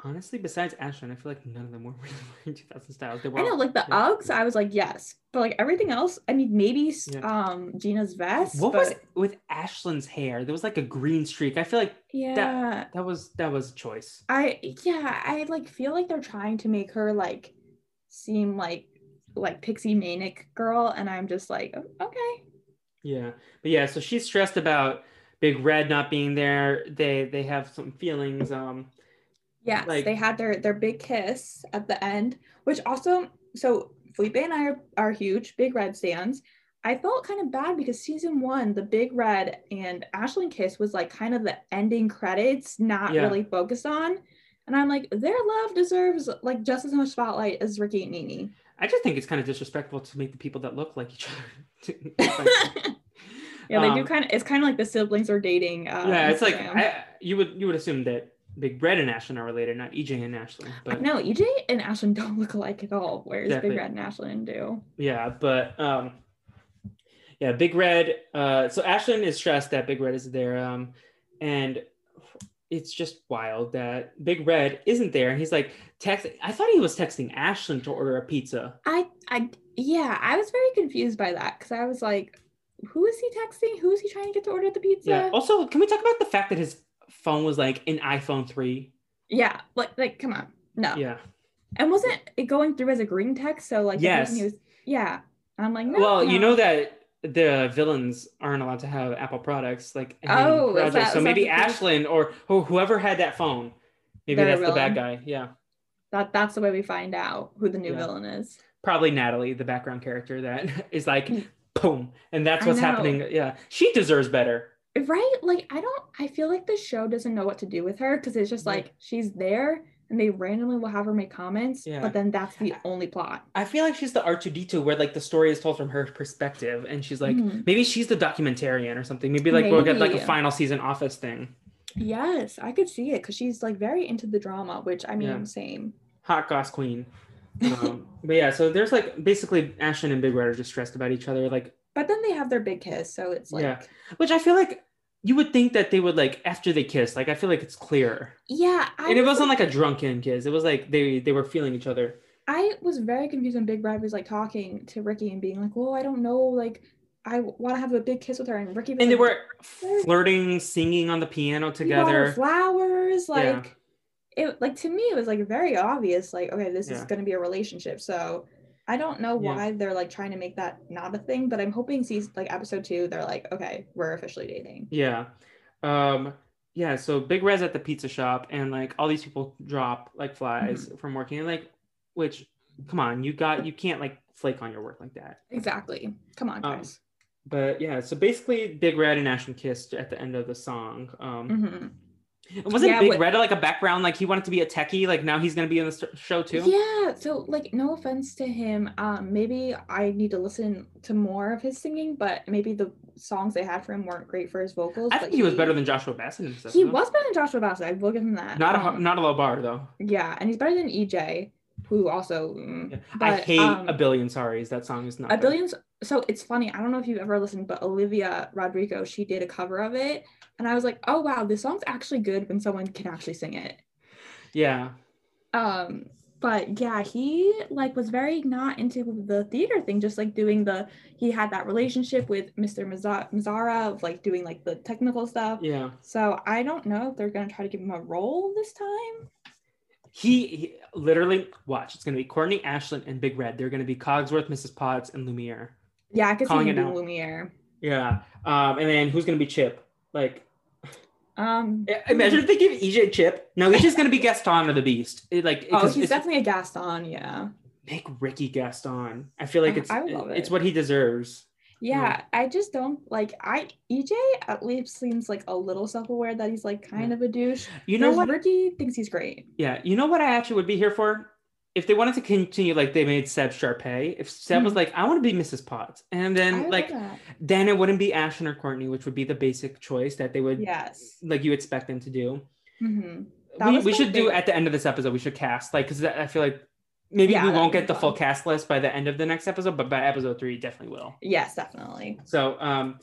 Honestly, besides Ashlyn, I feel like none of them were really wearing 2000 styles. They were I know, like the yeah. Uggs, I was like, yes, but like everything else, I mean, maybe Yeah. um Gina's vest. What but was with Ashlyn's hair? There was like a green streak. I feel like yeah. that was that was a choice. I yeah, I like feel like they're trying to make her like seem like like pixie manic girl, and I'm just like, "Oh, okay. Yeah, but yeah, so she's stressed about Big Red not being there. They they have some feelings. Um, Yes, Like- they had their their big kiss at the end, which also so Felipe and I are, are huge Big Red stands. I felt kind of bad because season one, the Big Red and Ashlyn kiss was like kind of the ending credits, not Yeah. really focused on. And I'm like, their love deserves like just as much spotlight as Ricky and Nini. I just think it's kind of disrespectful to make the people that look like each other. yeah, they do Um, kind of. It's kind of like the siblings are dating. Uh, yeah, it's like I, you would you would assume that Big Red and Ashlyn are related, not EJ and Ashlyn. But no, EJ and Ashlyn don't look alike at all, whereas Exactly. Big Red and Ashlyn do. yeah, but um, yeah, Big Red. Uh, so Ashlyn is stressed that Big Red is there. Um, and it's just wild that Big Red isn't there, and he's like text. I thought he was texting Ashlyn to order a pizza. I, I, yeah, I was very confused by that because I was like, who is he texting? Who is he trying to get to order the pizza? Yeah. Also, can we talk about the fact that his phone was like an iPhone three? Yeah, like, like, come on, no. Yeah. And wasn't it going through as a green text? So like, Yes. he was, yeah. I'm like, no. Well, you know that the villains aren't allowed to have Apple products, like Oh, that- so maybe? Ashlyn or who- whoever had that phone, maybe that's the bad guy. Yeah, that that's the way we find out who the new Yeah. villain is. probably Natalie, the background character that is like, Mm. boom, and that's what's happening. Yeah, she deserves better. Right? Like, I don't. I feel like the show doesn't know what to do with her because it's just like she's there and they randomly will have her make comments, Yeah. but then that's the only plot. I feel like she's the R two D two, where like the story is told from her perspective, and she's like, Mhm. maybe she's the documentarian or something. Maybe like we'll get like a final season Office thing. Yes, I could see it because she's like very into the drama, which I mean, Yeah. same. hot goss queen. Um, but yeah, so there's like basically Ashlyn and Big Red are just stressed about each other, like But then they have their big kiss, so it's like, yeah, which I feel like you would think that they would like after they kiss, like I feel like it's clear, yeah I and it was, wasn't like a drunken kiss. It was like they they were feeling each other. I was very confused when Big Red was like talking to Ricky and being like, "Well, I don't know, like, I want to have a big kiss with her," and Ricky was And they were flirting, singing on the piano "We bought her together. flowers, like." Yeah. It like to me it was like very obvious like okay this is going to be a relationship so I don't know Yeah. why they're like trying to make that not a thing but I'm hoping season like episode 2 they're like okay we're officially dating Yeah. Um yeah, so Big Res at the pizza shop and like all these people drop like flies from working and like which come on, you got you can't like flake on your work like that. exactly come on Um, guys But yeah, so basically Big Red and Ashlyn kissed at the end of the song. Um hmm wasn't Yeah, Big what- Red like a background like he wanted to be a techie like now he's to be in the show too? Yeah, so like no offense to him, um maybe I need to listen to more of his singing, but maybe the songs they had for him weren't great for his vocals. I think he was better than Joshua Bassett stuff. he was better than Joshua Bassett. I will give him that. not a Um, not a low bar though. yeah, and he's better than EJ. Who also. mm, Yeah. I hate um, a billion sorries. That song is not a good. billions so it's funny i don't know if you've ever listened but olivia rodrigo she did a cover of it and i was like oh wow this song's actually good when someone can actually sing it Yeah, um but yeah he like was very not into the theater thing just like doing the he had that relationship with mr Mazza- mazzara of like doing like the technical stuff yeah. so i don't know if they're gonna try to give him a role this time He, he literally watch. It's gonna be Courtney, Ashlyn and Big Red. They're gonna be Cogsworth, Mrs. Potts, and Lumiere. yeah i could Calling it now. lumiere Yeah. Um, and then who's gonna be Chip? Like, um imagine if they give EJ Chip. No, he's just gonna be Gaston of the Beast. It, like, oh he's it's- definitely a gaston yeah make Ricky Gaston. I feel like it's I love it's what he deserves. Yeah, I just don't like I EJ at least seems like a little self-aware that he's like kind of a douche. You know what? Ricky thinks he's great. Yeah, you know what I actually would be here for? If they wanted to continue like they made Seb Sharpay, if Seb was Mhm. like, I want to be Mrs. Potts, and then like then it wouldn't be Ashlyn or Courtney, which would be the basic choice that they would yes. like you expect them to do. hmm we we should do at the end of this episode. We should cast like because I feel like maybe Yeah, we won't get the full cast list by the end of the next episode, but by episode three, definitely will. Yes, definitely. So um,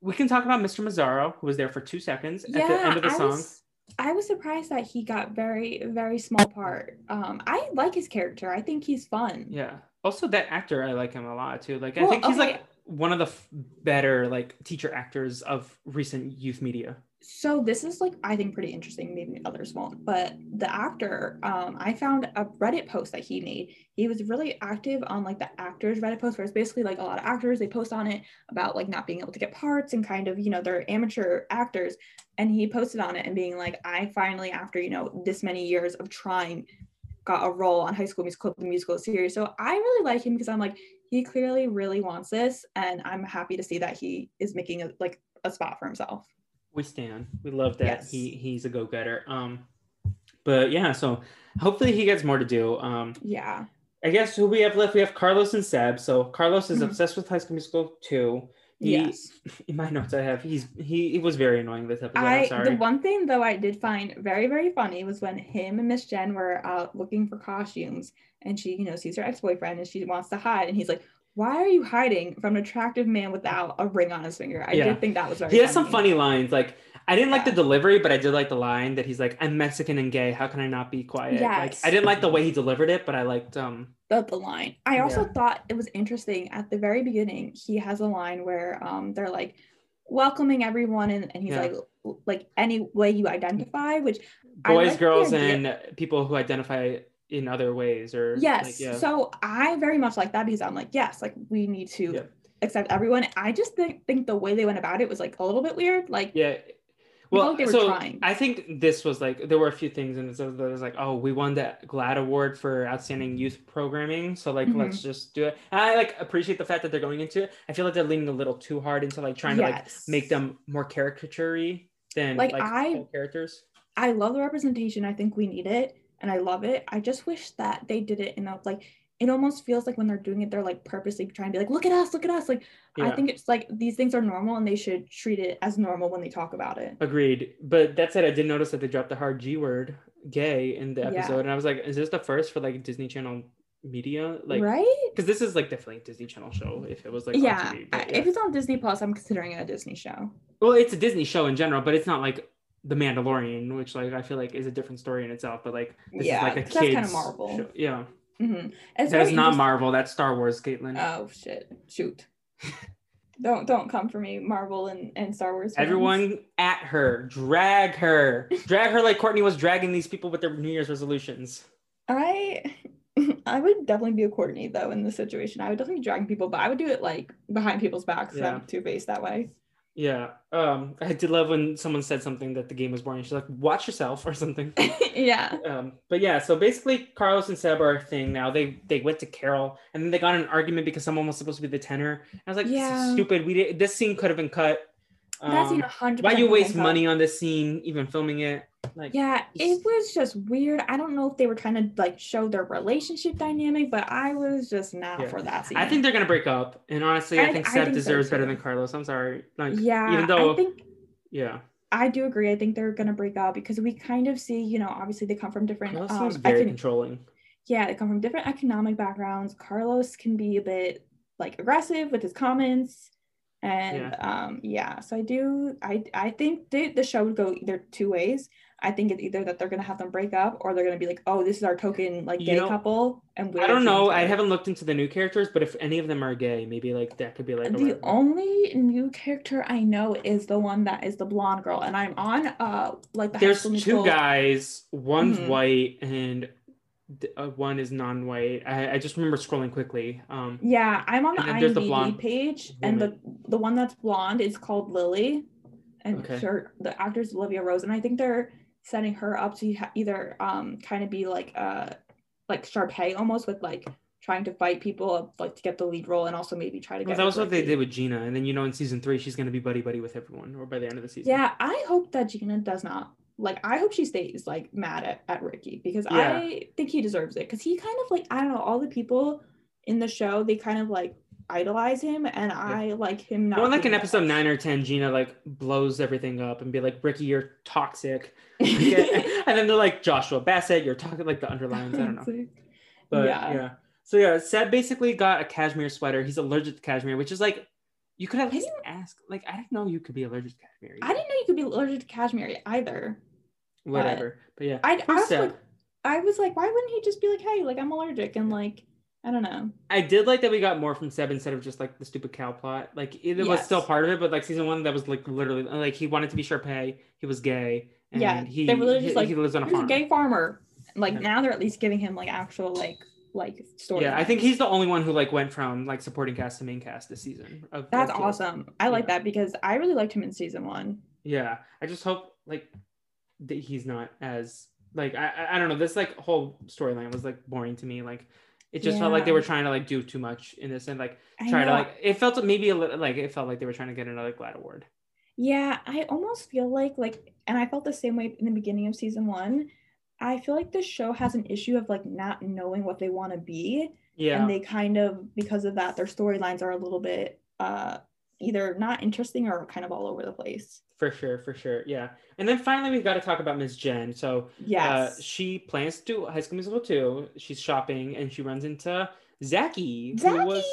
we can talk about Mr. Mazzara, who was there for two seconds at the end of the I song. was I was surprised that he got very very small part. Um, I like his character. I think he's fun. Yeah. Also, that actor, I like him a lot too. Like, I think he's okay. like one of the f- better like teacher actors of recent youth media. So this is like I think pretty interesting. Maybe others won't, but the actor, um, I found a Reddit post that he made. He was really active on like the actors Reddit post, where it's basically like a lot of actors they post on it about like not being able to get parts and kind of you know they're amateur actors. And he posted on it and being like, I finally after you know this many years of trying, got a role on High School Musical the musical series. So I really like him because I'm like he clearly really wants this, and I'm happy to see that he is making a like a spot for himself. We stand. We love that Yes. he he's a go getter. Um, but yeah, so hopefully he gets more to do. Um, Yeah. I guess who we have left? We have Carlos and Seb. So Carlos is Mhm. obsessed with High School Musical two. He, Yes. In my notes, I have he's he, he was very annoying this episode. I sorry. the one thing though I did find very very funny was when him and Miss Jen were out looking for costumes and she you know sees her ex boyfriend and she wants to hide and he's like, "Why are you hiding from an attractive man without a ring on his finger?" I Yeah. did think that was very. he has some funny lines. Like I didn't like the delivery, but I did like the line that he's like, "I'm Mexican and gay. How can I not be quiet?" Like Yes. I didn't like the way he delivered it, but I liked um. the, the line. I also Yeah. thought it was interesting at the very beginning. He has a line where um they're like welcoming everyone and, and he's Yeah. like like any way you identify, which I boys, like girls, and people who identify in other ways or Yes. like, yeah. So I very much like that because I'm like, yes, like we need to Yeah. accept everyone. I just think, think the way they went about it was like a little bit weird. Like, yeah. Well, like they were so trying. I think this was like there were a few things and so there was like, oh, we won the GLAAD award for outstanding youth programming, so like Mhm. let's just do it. And I like appreciate the fact that they're going into it. I feel like they're leaning a little too hard into like trying to like make them more caricaturey than Like, like, I- characters. I love the representation. I think we need it and I love it. I just wish that they did it in a like it almost feels like when they're doing it, they're like purposely trying to be like, look at us, look at us. Like I think it's like these things are normal and they should treat it as normal when they talk about it. Agreed. But that said, I did notice that they dropped the hard G word, gay, in the Yeah. episode, and I was like, is this the first for like Disney Channel media? Like, right? because this is like definitely a Disney Channel show. If it was like on yeah. TV, yeah. If it's on Disney Plus, I'm considering it a Disney show. well, it's a Disney show in general, but it's not like The Mandalorian, which like I feel like is a different story in itself. But like this Yeah, is like a 'cause that's kinda Marvel. show. Yeah, hmm It's that is not interest- Marvel. That's Star Wars, Katelyn. Oh shit! Shoot! don't don't come for me, Marvel and, and Star Wars. fans. Everyone at her, drag her, drag her like Courtney was dragging these people with their New Year's resolutions. I I would definitely be a Courtney though in this situation. I would definitely be dragging people, but I would do it like behind people's backs. Yeah. Yeah. I'm two faced that way. Yeah. Um, I did love when someone said something that the game was boring. She's like, watch yourself or something. yeah. um, but yeah, so basically Carlos and Seb are a thing now. They they went to Carol and then they got in an argument because someone was supposed to be the tenor. I was like, this is Yeah. stupid. We did this scene could have been cut. That's Um, hundred. why you waste money on this scene, even filming it? Like Yeah, it was just weird. I don't know if they were trying to like show their relationship dynamic, but I was just not Yeah. for that scene. I think they're gonna break up. And honestly, I, I- think I Seb think so, deserves better than Carlos. I'm sorry. Like yeah, even though I think yeah. I do agree. I think they're gonna break up because we kind of see, you know, obviously they come from different. Carlos Um, very can, controlling. yeah, they come from different economic backgrounds. Carlos can be a bit like aggressive with his comments. And um yeah, so I do I I think the, the show would go either two ways. I think it's either that they're gonna have them break up or they're gonna be like, oh, this is our token like You gay know, couple and I don't know. I haven't looked into the new characters, but if any of them are gay, maybe like that could be like the only new character I know is the one that is the blonde girl, and I'm on uh like the There's two guys. One's Mhm. white and uh, one is non-white. I, I just remember scrolling quickly. Um, Yeah, I'm on the And then there's the IMDb blonde page, and the the one that's blonde is called Lily, and Okay. her the actor's Olivia Rose, and I think they're setting her up to either um kind of be like uh like Sharpay almost with like trying to fight people like to get the lead role, and also maybe try to well, get. that with was what they did with Gina, and then you know in season three she's gonna be buddy buddy with everyone, or by the end of the season. Yeah, I hope that Gina does not like. I hope she stays like mad at, at Ricky because Yeah. I think he deserves it because he kind of like I don't know all the people in the show they kind of like idolize him and I like him not. Or like in episode nine or ten, Gina like blows everything up and be like, "Ricky, you're toxic," and then they're like, "Joshua Bassett, you're talking like the underlines." I don't know. But yeah. Yeah. So yeah, Seb basically got a cashmere sweater. He's allergic to cashmere, which is like you could at least ask. Like I didn't know you could be allergic to cashmere. I didn't know you could be allergic to cashmere either. Whatever. But yeah. I, I was like, I was like, why wouldn't he just be like, hey, like I'm allergic and like, I don't know. I did like that we got more from Seb instead of just like the stupid cow plot. Like it was still part of it, but like season one that was like literally like he wanted to be Sharpay, he was gay, and Yeah, he they were literally he, just like, he lives on a Here's a gay farmer. Like Yeah. now they're at least giving him like actual like like story. Yeah, I think he's the only one who like went from like supporting cast to main cast this season. Of, That's of awesome. I like Yeah. that because I really liked him in season one. Yeah, I just hope like that he's not as like I I- don't know. This like whole storyline was like boring to me. Like it just felt like they were trying to like do too much in this and like try to like it felt maybe a little like it felt like they were trying to get another GLAAD Award. Yeah, I almost feel like like and I felt the same way in the beginning of season one. I feel like the show has an issue of like not knowing what they want to be. Yeah, And they kind of because of that, their storylines are a little bit uh either not interesting or kind of all over the place. for sure, for sure. Yeah, and then finally we've got to talk about Miss Jen. So Yes. uh, she plans to do High School Musical too. She's shopping and she runs into Zachy, who was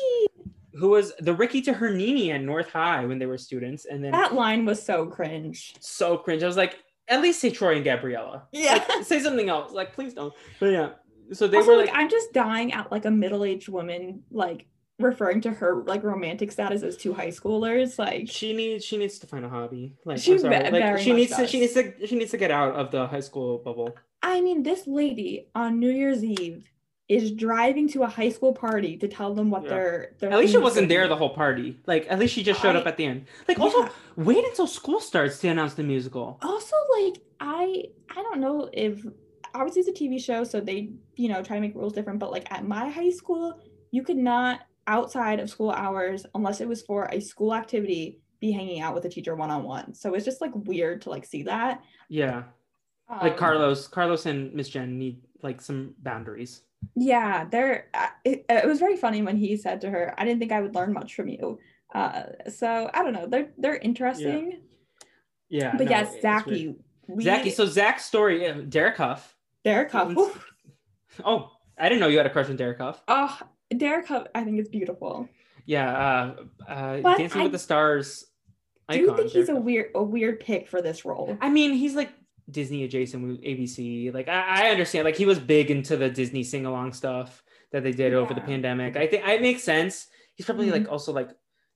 who was the Ricky to her Nini at North High when they were students, and then That line was so cringe. so cringe. I was like, at least say Troy and Gabriella. Yeah. Like, say something else. Like, please don't. But yeah. So they also, were like, like, I'm just dying at like a middle-aged woman like referring to her like romantic status as two high schoolers. Like she needs she needs to find a hobby. Like, She I'm sorry. ve- like she needs to she needs to she needs to get out of the high school bubble. I mean, this lady on New Year's Eve is driving to a high school party to tell them what Yeah. their their At least she wasn't there the whole party. Like, at least she just showed I- up at the end. Like, also, Yeah. wait until school starts to announce the musical. also like i i don't know if obviously it's a tv show so they you know try to make rules different but like at my high school you could not outside of school hours unless it was for a school activity be hanging out with a teacher one-on-one so it's just like weird to like see that Yeah. Like Um, Carlos, Carlos and Miss Jen need like some boundaries. Yeah they're uh, it, it was very funny when he said to her i didn't think i would learn much from you uh so i don't know they're they're interesting Yeah. but no, yes zachy we, Zachy. So Zach's story, Derek Hough. derek Hough, Oh, I didn't know you had a crush on Derek Hough. oh derek Hough, i think it's beautiful Yeah, uh, uh, Dancing I with the Stars. Do you think he's a Hough. weird a weird pick for this role? I mean, he's like Disney adjacent with ABC. Like, I, I understand. Like, he was big into the Disney sing along stuff that they did over the pandemic. I think it makes sense. He's probably Mhm. like also like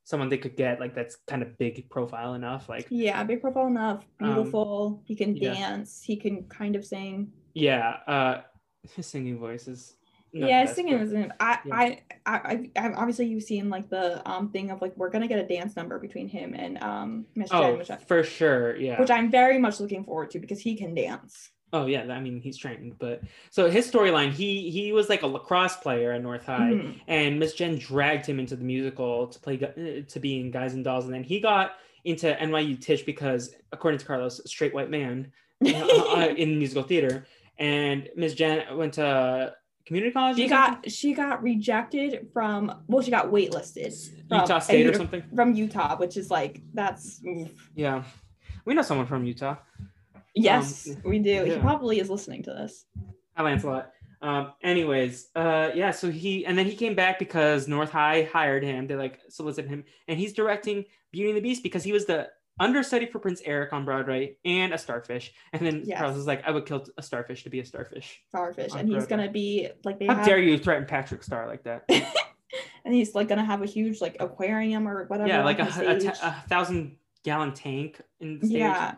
someone they could get like that's kind of big profile enough. Like, Yeah, big profile enough, Um, beautiful. he can yeah. dance. He can kind of sing. yeah, uh, his singing voice is. Not yeah, singing but- isn't. I, yeah. I, I, I, I, obviously you've seen like the um thing of like we're gonna get a dance number between him and um Miss Jen, Oh, which, I, for sure. Yeah. which I'm very much looking forward to because he can dance. Oh yeah, I mean he's trained, but so his storyline, he he was like a lacrosse player at North High, Mhm. and Miss Jen dragged him into the musical to play uh, to be in Guys and Dolls, and then he got into NYU Tisch because, according to Carlos, straight white man uh, in musical theater, and Miss Jen went to community college. she got she got rejected from well she got waitlisted from Utah State or something. from Utah, which is like that's oof. Yeah, we know someone from Utah. yes we do. He probably is listening to this. Hi, Lancelot. Um, anyways, uh, yeah, so he and then he came back because North High hired him. They like solicited him, and he's directing Beauty and the Beast because he was the understudy for Prince Eric on Broadway and a starfish. And then Yes. Carlos was like, I would kill a starfish to be a starfish. Starfish, and he's gonna be like they How have, dare you threaten Patrick Star like that? and he's like gonna have a huge like aquarium or whatever. yeah, like a, a, ta- a thousand gallon tank in the stage. yeah,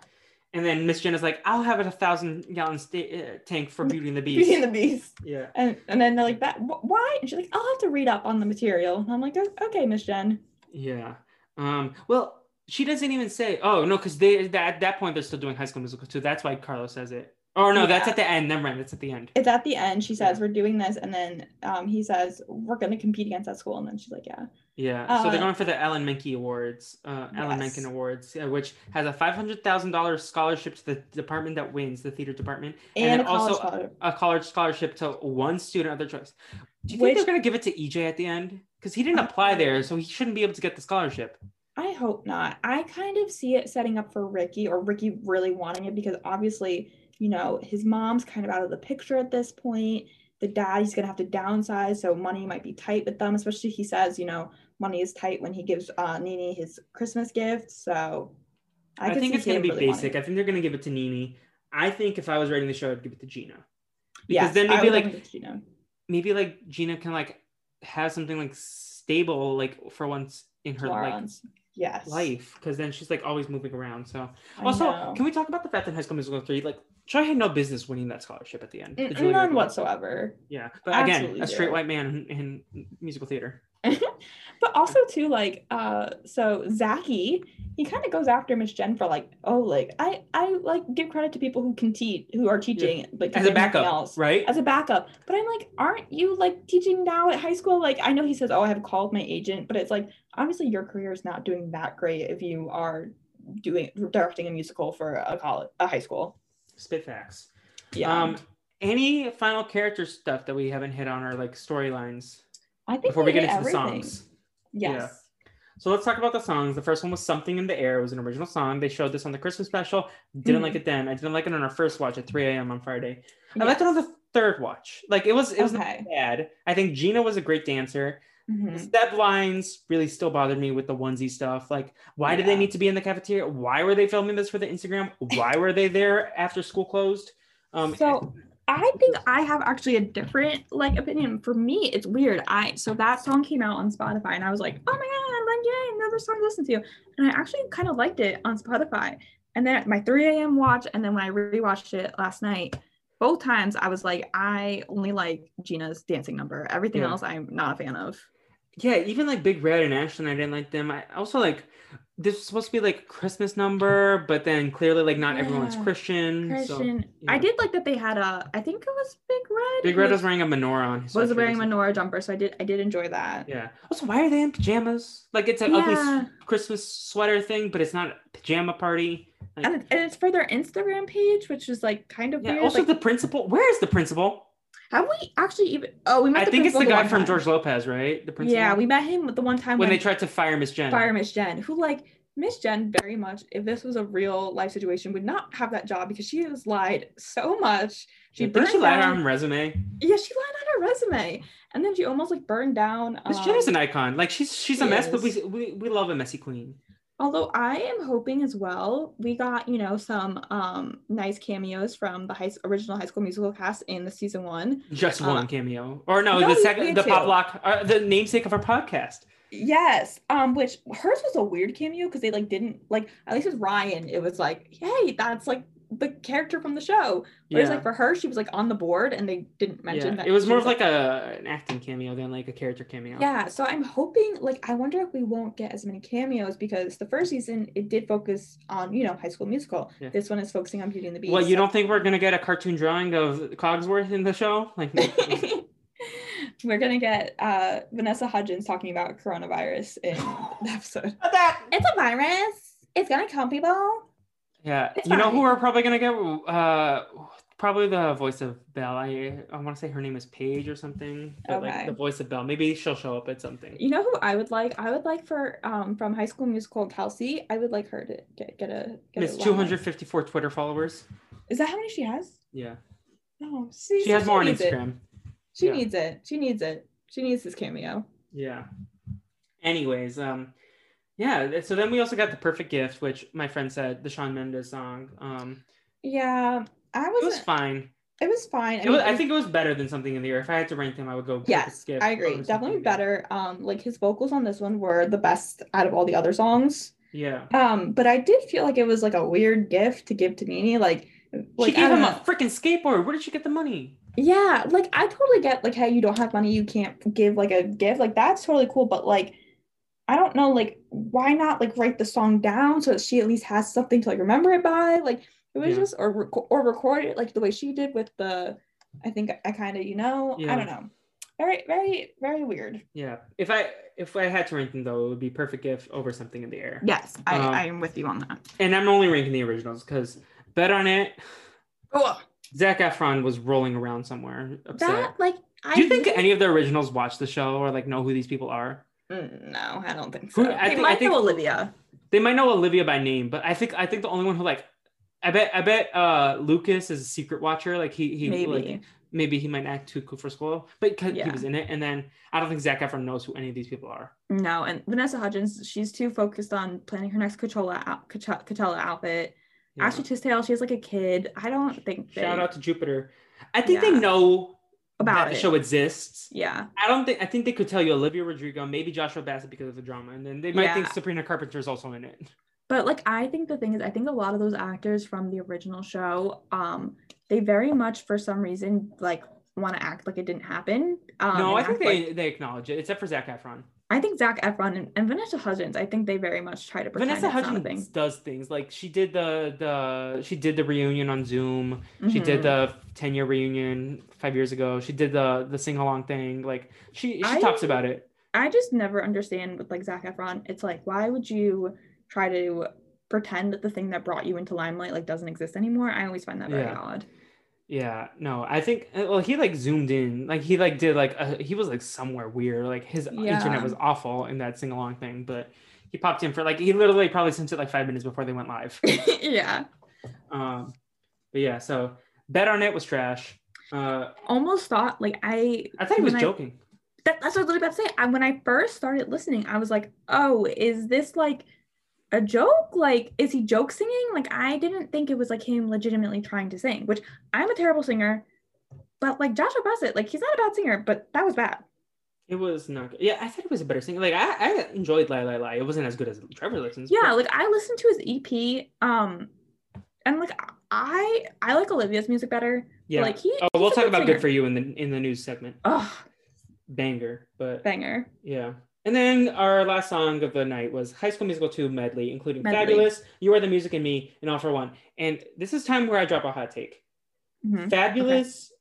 And then Miss Jenna's like, I'll have it a thousand gallon sta- uh, tank for Beauty and the Beast. Beauty and the Beast. yeah. And and then they're like that. wh- Why? And she's like, I'll have to read up on the material. And I'm like, "Oh, okay, Miss Jen. Yeah. Um, well, she doesn't even say, oh, no, because they that, at that point they're still doing High School Musical too. That's why Carlos says it. Oh, no, that's at the end. Never mind. That's at the end. It's at the end. She says Yeah. we're doing this, and then um, he says we're gonna compete against that school, and then she's like, yeah. Yeah. so they're Uh, going for the Ellen Menken Awards, uh, Ellen Yes. Menken Awards, uh, which has a $500,000 scholarship to the department that wins, the theater department, And, then a also scholarship. a college scholarship to one student of their choice. Do you think Which- they're going to give it to EJ at the end? Because he didn't apply there, so he shouldn't be able to get the scholarship. I hope not. I kind of see it setting up for Ricky or Ricky really wanting it because obviously, you know, his mom's kind of out of the picture at this point. The dad, he's gonna have to downsize, so money might be tight with them. Especially he says, you know, money is tight when he gives uh Nini his Christmas gift. So I, could think it's going to be really basic. I think they're going to give it to Nini. I think if I was writing the show, I'd give it to Gina. Because Yes, then maybe like definitely give it to Gina. maybe like Gina can like have something like stable like for once in her like Florence. Yes. life because then she's like always moving around. So also, can we talk about the fact that High School Musical three like Troy had no business winning that scholarship at the end. the None whatsoever. Yeah, but again, a straight zero. white man in, in musical theater. also too like uh so Zachy he kind of goes after Miss Jen for like oh like I I like give credit to people who can teach who are teaching like As a backup, else. right? as a backup but I'm like aren't you like teaching now at high school like I know he says oh I have called my agent but it's like obviously your career is not doing that great if you are doing directing a musical for a college a high school Spit facts. yeah Um, any final character stuff that we haven't hit on or like storylines I think before we get hit into the songs? Yes So let's talk about the songs. The first one was Something in the Air. It was an original song. They showed this on the Christmas special. Didn't Mhm. like it then. I didn't like it on our first watch at 3 a.m. on Friday. I liked it on the third watch. Like it was it was Okay. not bad. I think Gina was a great dancer. Mhm. The step lines really still bothered me with the onesie stuff. Like, why did they need to be in the cafeteria? Why were they filming this for the Instagram? Why were they there after school closed? Um, so I think I have actually a different like opinion. For me, it's weird. I so that song came out on Spotify and I was like, oh my god, I'm like, yay, another song to listen to. And I actually kind of liked it on Spotify. And then my 3 a.m. watch, and then when I rewatched it last night, both times I was like, I only like Gina's dancing number. Everything Yeah. else I'm not a fan of. Yeah, even like Big Red and Ashlyn, I didn't like them. I also like this was supposed to be like Christmas number, but then clearly like not everyone's Christian. Christian. So, yeah. I did like that they had a I think it was Big Red. Big Red was wearing a menorah on his was wearing a menorah jumper, so I did I did enjoy that. Yeah. Also, why are they in pajamas? Like it's an ugly Yeah. s- Christmas sweater thing, but it's not a pajama party. Like, and, and it's for their Instagram page, which is like kind of yeah. weird. Also, like, the principal. Where is the principal? Have we actually even? Oh, we met. I the think it's the guy from time. George Lopez, right? The principal. Yeah, we met him the one time when when, they tried to fire Miss Jen. fire Miss Jen, who like Miss Jen very much. If this was a real life situation, would not have that job because she has lied so much. She She burned she lied down. on her resume. Yeah, she lied on her resume, and then she almost like burned down. Miss um, Jen is an icon. Like she's she's a she mess, but we, we we love a messy queen. Although I am hoping as well, we got you know some um nice cameos from the high original High School Musical cast in the season one. Just Uh, one cameo, or no, no, the second, the pop lock, uh, the namesake of our podcast. Yes, um, which hers was a weird cameo because they like didn't like at least with Ryan, it was like, hey, that's like the character from the show. Whereas Yeah. like for her, she was like on the board and they didn't mention yeah. that It was she more of like a an acting cameo than like a character cameo. Yeah, so I'm hoping like I wonder if we won't get as many cameos because the first season it did focus on, you know, high school musical. Yeah. This one is focusing on Beauty and the Beast. Well, you so- don't think we're gonna get a cartoon drawing of Cogsworth in the show? Like, We're gonna get uh Vanessa Hudgens talking about coronavirus in the episode. that. It's a virus. It's gonna kill people. Yeah, It's you know who we're probably gonna get? Uh, probably the voice of Belle. I I want to say her name is Paige or something. But Okay. like the voice of Belle. Maybe she'll show up at something. You know who I would like? I would like for um from High School Musical Kelsey. I would like her to get get a get Miss a two hundred fifty four Twitter followers. Is that how many she has? Yeah. Oh, see, She has more on needs it. Instagram. She Yeah. needs it. She needs it. She needs this cameo. Yeah. Anyways, um, yeah. So then we also got the perfect gift, which my friend said the Shawn Mendes song. Um, Yeah, I it was fine. It was fine. I, It was, mean, I think it was better than something in the air. If I had to rank them, I would go. Yes, I agree. Definitely Something in the Air. better. Um, like his vocals on this one were the best out of all the other songs. Yeah. Um, but I did feel like it was like a weird gift to give to Nini. Like, like she gave him know. a freaking skateboard. Where did she get the money? Yeah, like I totally get like hey, you don't have money, you can't give like a gift. Like that's totally cool, but like I don't know, like why not like write the song down so that she at least has something to like remember it by? Like it was Yeah. just or rec- or record it like the way she did with the I think I kind of you know Yeah. I don't know. Very very very weird. Yeah. If I if I had to rank them though, it would be perfect gift over something in the air. Yes, I Um, I am with you on that. And I'm only ranking the originals because Bet on It, Oh, Zac Efron was rolling around somewhere upset. that like I Do you think really- any of the originals watch the show or like know who these people are? Mm, no, I don't think Who- so. I They think- I might think- know Olivia. They might know Olivia by name, but I think I think the only one who like I bet I bet uh Lucas is a secret watcher. Like he he Maybe. like maybe he might act too cool for school, but 'cause he Yeah. was in it. And then I don't think Zac Efron knows who any of these people are. No, and Vanessa Hudgens, she's too focused on planning her next Coachella out, Coachella outfit. Yeah. Ashley Tisdale, she has like a kid. I don't think they, Shout out to Jupiter. I think they know about that it. the show exists. Yeah, I don't think I think they could tell you Olivia Rodrigo, maybe Joshua Bassett because of the drama, and then they might think Sabrina Carpenter is also in it. but like I think the thing is, I think a lot of those actors from the original show, um, they very much for some reason like want to act like it didn't happen. Um, no, I think they like- they acknowledge it, except for Zac Efron. I think Zac Efron and, and Vanessa Hudgens, I think they very much try to pretend Vanessa it's not a Hudgens thing. does things like she did the the she did the reunion on Zoom. She did the mm-hmm. ten year reunion five years ago. She did the the sing along thing. Like she she I- talks about it. I just never understand with like Zac Efron. It's like, why would you try to pretend that the thing that brought you into limelight like doesn't exist anymore? I always find that very Yeah. odd. Yeah, no, I think uh, well he like zoomed in, like he like did like a, he was like somewhere weird, like his internet was awful in that sing along thing, but he popped in for like he literally probably sent it like five minutes before they went live. yeah. um, but yeah, so bet on it was trash. Uh, Almost thought like I I thought he was joking. that, that's what I was literally about to say. I, when I first started listening, I was like, oh, is this like a joke? Like, is he joke singing? Like, I didn't think it was like him legitimately trying to sing, which I'm a terrible singer. But like Joshua Bassett, like he's not a bad singer, but that was bad. It was not good. Yeah, I thought it was a better singer. Like I, I enjoyed Lie Lie Lie. It wasn't as good as drivers license. Yeah, but- like I listened to his EP, um, and like I I like Olivia's music better. yeah. Like he. oh, we'll talk good about singer. good for you in the in the news segment. Oh, Banger, but banger. yeah. And then our last song of the night was High School Musical 2 medley, including Medley. Fabulous, You Are the Music and Me, and All for One. And this is time where I drop a hot take. Mhm. Fabulous.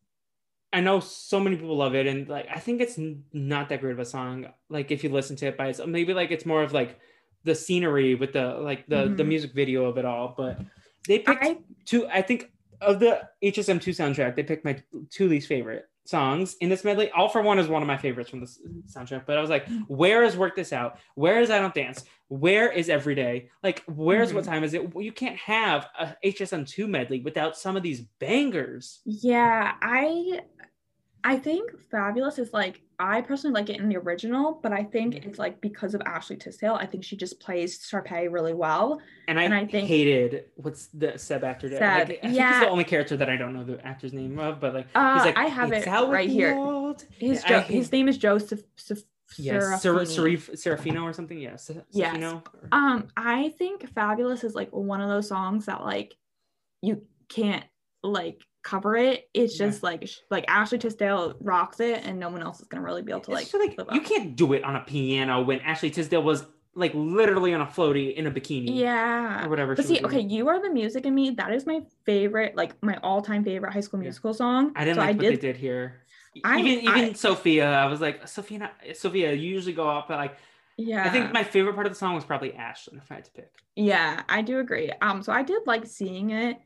I know so many people love it, and like I think it's not that great of a song. Like if you listen to it by itself, maybe like it's more of like the scenery with the like the the Mhm. music video of it all. But they picked I two. I think of the HSM two soundtrack, they picked my two least favorite songs in this medley. All for One is one of my favorites from the soundtrack. But I was like, where is Work This Out? Where is I Don't Dance? Where is Every Day? Like, where's What mm-hmm. Time Is It? You can't have a HSM two medley without some of these bangers. yeah I I think Fabulous is like I personally like it in the original, but I think Mhm. it's like because of Ashley Tisdale, I think she just plays Sharpay really well. And I, And I think- hated what's the Seb actor? Seb, Like, I think he's the only character that I don't know the actor's name of, but like Uh, he's like I have it right here. old." His jo- hate- his name is Joseph. Sef- Yes, Ser- Serif- Serafino or something. Yes, Yes. Serafino? Um, I think Fabulous is like one of those songs that like you can't like cover it. It's Yeah. just like like Ashley Tisdale rocks it, and no one else is gonna really be able to like. like you can't do it on a piano when Ashley Tisdale was like literally on a floaty in a bikini. Yeah. Or whatever. But see, okay, you are the music in me. That is my favorite, like my all-time favorite High School Yeah. Musical song. I didn't so like I what did. they did here. I- even even I- Sofia, I was like, Sofia, Sofia, you usually go up, but like, Yeah. I think my favorite part of the song was probably Ashlyn, if I had to pick. Yeah, I do agree. Um, so I did like seeing it,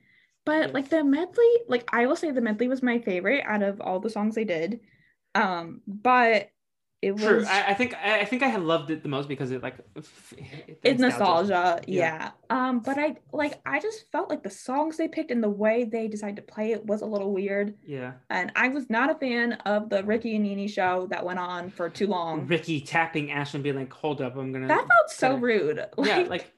but like the medley, like I will say the medley was my favorite out of all the songs they did. Um, but it was True. I, I think I, I think I have loved it the most because it like it's nostalgia, Yeah. yeah. Um, but I like I just felt like the songs they picked and the way they decided to play it was a little weird. Yeah. And I was not a fan of the Ricky and Nini show that went on for too long. Ricky tapping Ash and being like, "Hold up, I'm gonna." That felt so gotta- rude. yeah, like.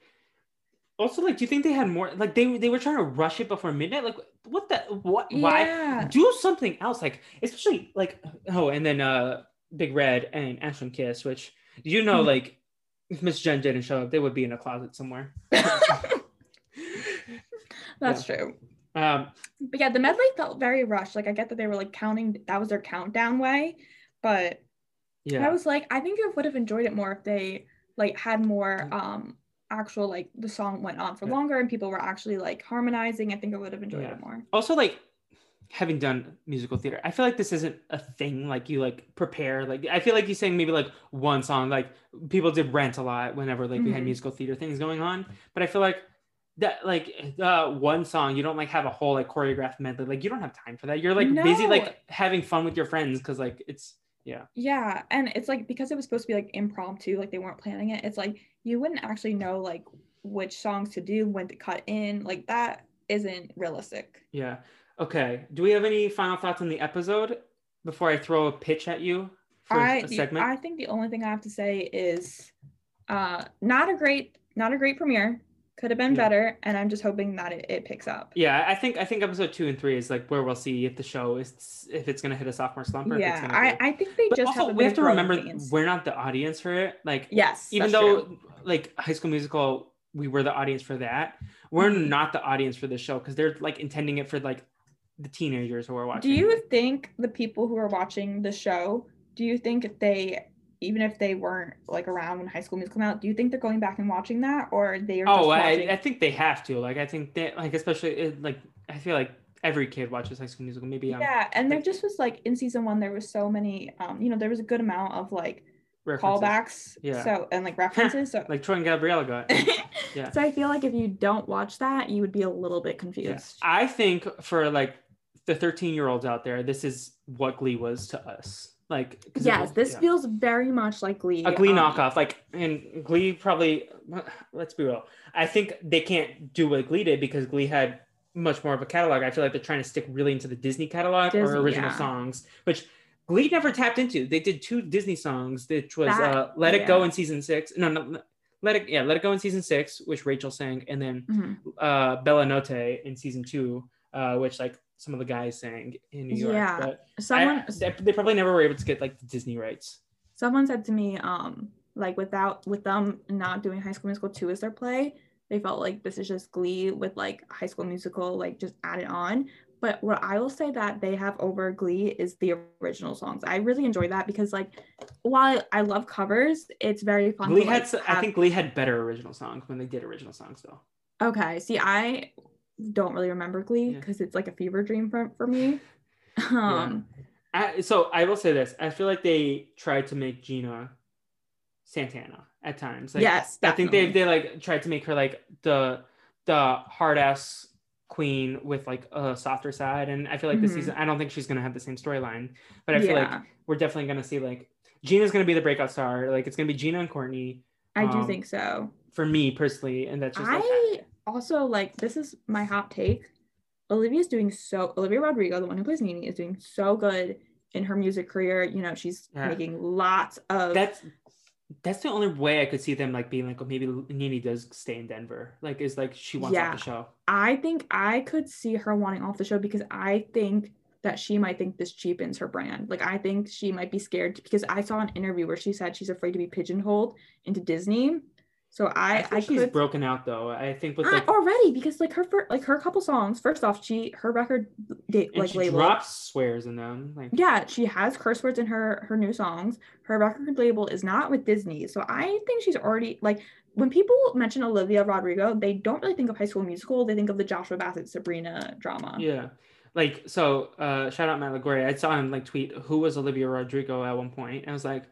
Also, like, do you think they had more? Like, they they were trying to rush it before midnight. Like, what the what? Why? do something else like especially like oh and then uh big red and ashlyn kiss which you know Mhm. like if miss jen didn't show up they would be in a closet somewhere That's true. um But yeah, the medley felt very rushed. Like I get that they were like counting that was their countdown way, but yeah I was like, I think I would have enjoyed it more if they like had more um actual like the song went on for Yeah. longer and people were actually like harmonizing. I think I would have enjoyed Yeah. it more. also like having done musical theater i feel like this isn't a thing like you like prepare like i feel like you saying maybe like one song like people did rent a lot whenever like we had Mhm. musical theater things going on but i feel like that like uh one song you don't like have a whole like choreographed medley like you don't have time for that you're like busy like having fun with your friends because like it's yeah Yeah, and it's like because it was supposed to be like impromptu, like they weren't planning it. It's like you wouldn't actually know like which songs to do, when to cut in. Like that isn't realistic. yeah okay do we have any final thoughts on the episode before i throw a pitch at you for I a segment I think the only thing I have to say is uh not a great not a great premiere. Could have been Yeah. better, and I'm just hoping that it, it picks up. Yeah, I think I think episode two and three is like where we'll see if the show is if it's gonna hit a sophomore slump or if it's Yeah, I, I think they But just also have we have to remember we're not the audience for it. Like Yes, even though true. like High School Musical, we were the audience for that. We're Mhm. not the audience for this show because they're like intending it for like the teenagers who are watching. Do you think the people who are watching the show, do you think they, even if they weren't like around when High School Musical came out, do you think they're going back and watching that, or they are? Oh, just I, watching... I think they have to. Like I think they like especially like I feel like every kid watches High School Musical. Maybe um, yeah, and there like- just was like in season one, there was so many, um, you know, there was a good amount of like references. callbacks, Yeah. so and like references. So, like Troy and Gabriella got. yeah. so I feel like if you don't watch that, you would be a little bit Yeah. confused. I think for like the 13 year olds out there, this is what Glee was to us. Like, Yes, was- this yeah. feels very much like Glee. a Glee um, knockoff. Like, and Glee probably, let's be real. I think they can't do what Glee did because Glee had much more of a catalog. I feel like they're trying to stick really into the Disney catalog Disney, or original yeah. songs, which Glee never tapped into. They did two Disney songs, which was That- uh, "Let It Go" in season six. No, no, let it. Yeah, "Let It Go" in season six, which Rachel sang, and then mhm. uh, Bella Notte in season two, uh, which like some of the guys sang in New York. Yeah. But Someone, I- they, probably never were able to get like the Disney rights. someone said to me um like without with them not doing high school musical 2 as their play they felt like this is just glee with like high school musical like just added on but what i will say that they have over glee is the original songs i really enjoy that because like while i love covers it's very fun Glee to, like, had, s- I have- think Glee had better original songs when they did original songs though. okay see i don't really remember glee Yeah. because it's like a fever dream for, for me um I, so I will say this: I feel like they tried to make Gina Santana at times. Like, yes I think they definitely. they like tried to make her like the the hard ass queen with like a softer side, and I feel like this Mhm. season I don't think she's gonna have the same storyline, but I feel like we're definitely gonna see like Gina's gonna be the breakout star. Like it's gonna be Gina and Courtney i do um, think so for me personally, and that's just like I also like this is my hot take. Olivia's doing so Olivia Rodrigo, the one who plays Nini, is doing so good in her music career. You know, she's Yeah. making lots of that's that's the only way I could see them like being like, oh, maybe Nini does stay in Denver. Like, is like she wants Yeah. off the show. I think I could see her wanting off the show because I think that she might think this cheapens her brand. Like I think she might be scared because I saw an interview where she said she's afraid to be pigeonholed into Disney. So I I, I, she's could broken out though. I think with I- already because like her fir- like her couple songs. First off, she her record date and like she label. drops swears in them. Like yeah she has curse words in her her new songs her record label is not with disney so i think she's already like when people mention olivia rodrigo they don't really think of high school musical they think of the joshua bassett sabrina drama yeah. Like so uh shout out Matt LaGuardia. I saw him like tweet who was Olivia Rodrigo at one point. And I was like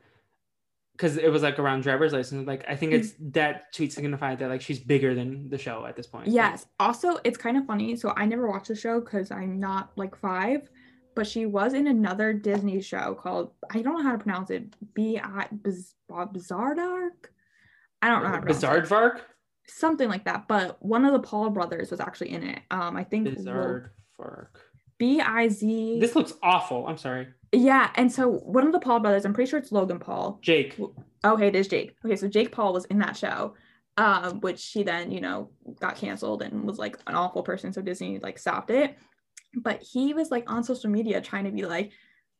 because it was like around driver's license. Like I think it's that tweet signified that like she's bigger than the show at this point. yes also it's kind of funny so i never watched the show because i'm not like five but she was in another Disney show called I don't know how to pronounce it. B I Biz- Bizardark. I don't know how to pronounce it. Bizaardvark? something like that. But one of the Paul brothers was actually in it. Um, I think Bizaardvark. B I Z. This looks awful. I'm sorry. Yeah, and so one of the Paul brothers, I'm pretty sure it's Logan Paul. Jake. Okay, it is Jake. Okay, so Jake Paul was in that show, um, which he then, you know, got canceled and was like an awful person. So Disney like stopped it. But he was like on social media trying to be like,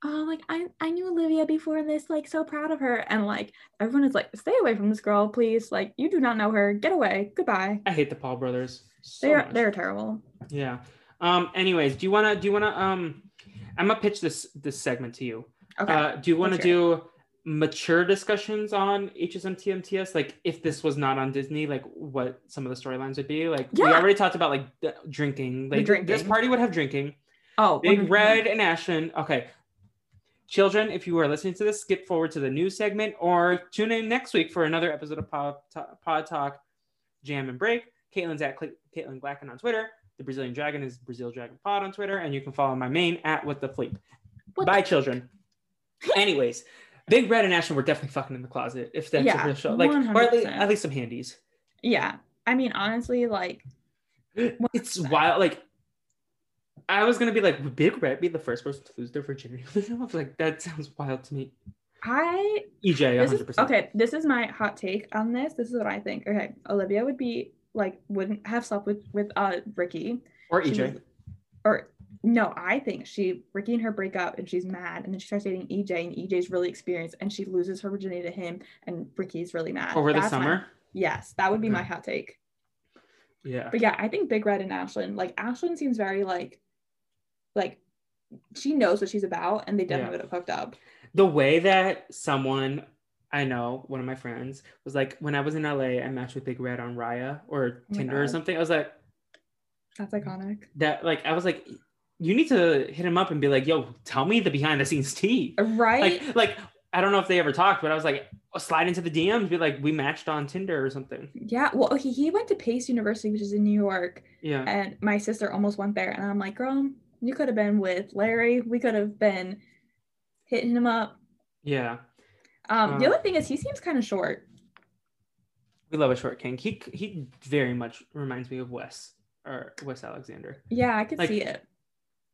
oh, like I, I knew Olivia before this, like so proud of her. And like everyone is like, stay away from this girl, please. Like you do not know her. Get away. Goodbye. I hate the Paul brothers. So they're much. they're terrible. Yeah. Um. Anyways, do you wanna do you wanna um? I'm gonna pitch this this segment to you. Okay. Uh, do you want to let's do mature discussions on HSMTMTS? Like, if this was not on Disney, like what some of the storylines would be? Like, we already talked about like the drinking. Like, this party would have drinking. oh, Big 100%. Red and Ashton. Okay. Children, if you are listening to this, skip forward to the news segment or tune in next week for another episode of Pod, Pod Talk Jam and Break. Katelyn's at Katelyn Glacken on Twitter. The Brazilian Dragon is Brazil Dragon Pod on Twitter. And you can follow my main at What the Fleep. What Bye, children. Anyways, Big Red and Ashton were definitely fucking in the closet if that's Yeah, a real show. Like, or at least, at least some handies. Yeah. I mean, honestly, like It's wild. Like, I was gonna be like, would Big Red be the first person to lose their virginity? I was like, that sounds wild to me. I EJ, 100%. is okay. This is my hot take on this. This is what I think. Okay, Olivia would be like wouldn't have slept with with uh Ricky Or EJ. was- or no, I think she Ricky and her break up and she's mad and then she starts dating EJ and EJ's really experienced and she loses her virginity to him and Ricky's really mad. Over the That's my- summer? yes, that would be my hot take. Yeah. But yeah, I think Big Red and Ashlyn, like Ashlyn seems very like like she knows what she's about and they definitely Yeah. would have hooked up. The way that someone I know, one of my friends, was like, when I was in LA, I matched with Big Red on Raya or oh my Tinder or something. I was like, That's iconic. that, like, I was like, you need to hit him up and be like, yo, tell me the behind the scenes tea. Uh, right? Like, like, I don't know if they ever talked, but I was like, uh, slide into the DMs, be like, we matched on Tinder or something. Yeah, well, he, he went to Pace University, which is in New York, Yeah. and my sister almost went there. And I'm like, girl, you could have been with Larry. We could have been hitting him up. Yeah. Um, the Uh, other thing is, he seems kind of short. We love a short king. He he very much reminds me of Wes or Wes Alexander. Yeah, I could like- see it.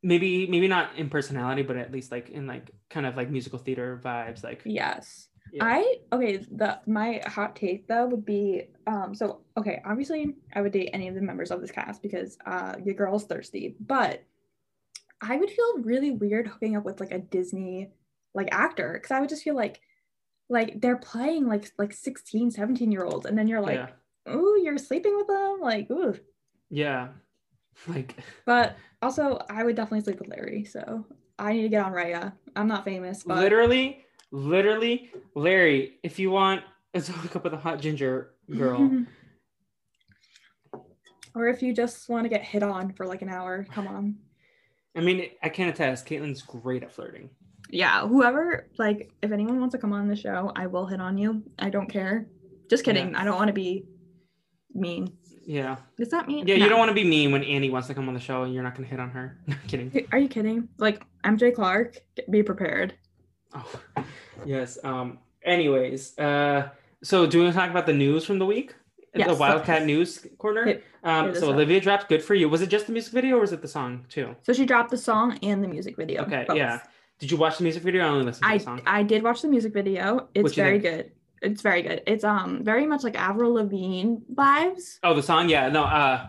Maybe maybe not in personality, but at least like in like kind of like musical theater vibes. Like Yes. Yeah. I okay. The my hot take though would be um. So okay, obviously I would date any of the members of this cast because uh your girl's thirsty, but I would feel really weird hooking up with like a Disney like actor because I would just feel like like they're playing like like 16 17 year olds and then you're like yeah. ooh you're sleeping with them like ooh Yeah. Like but also I would definitely sleep with Larry so I need to get on Raya I'm not famous but literally, literally, Larry, if you want to hook up with a hot ginger girl, or if you just want to get hit on for like an hour come on I mean, I can attest, Katelyn's great at flirting. Yeah whoever like if anyone wants to come on the show i will hit on you i don't care just kidding i don't want to be mean Yeah. is that mean Yeah, you don't want to be mean when Annie wants to come on the show and you're not going to hit on her. No, kidding. are you kidding like mj clark be prepared Oh, yes. Um. Anyways, uh, so do you want to talk about the news from the week? Yes, The. Wildcat News Corner. Hit- um. So. Olivia dropped "Good for You." Was it just the music video or was it the song too? so she dropped the song and the music video Okay. both. Yeah. Did you watch the music video? I only listen to i the song. i did watch the music video it's What'd you very think? good it's very good it's um very much like avril lavigne vibes oh, the song. Yeah. No. Uh,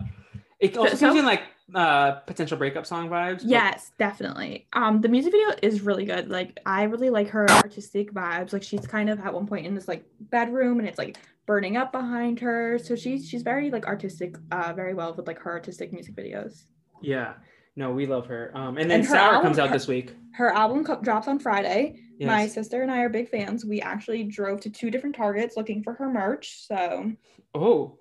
it also so- gives like uh potential breakup song vibes. Yes, definitely. Um, the music video is really good. Like, I really like her artistic vibes. Like, she's kind of at one point in this like bedroom, and it's like burning up behind her. So she's she's very like artistic, uh, very well with like her artistic music videos. Yeah. No, we love her. Um, and then And Sour album- comes out her- this week. Her album co- drops on Friday. Yes. My sister and I are big fans. We actually drove to two different Targets looking for her merch. So Oh,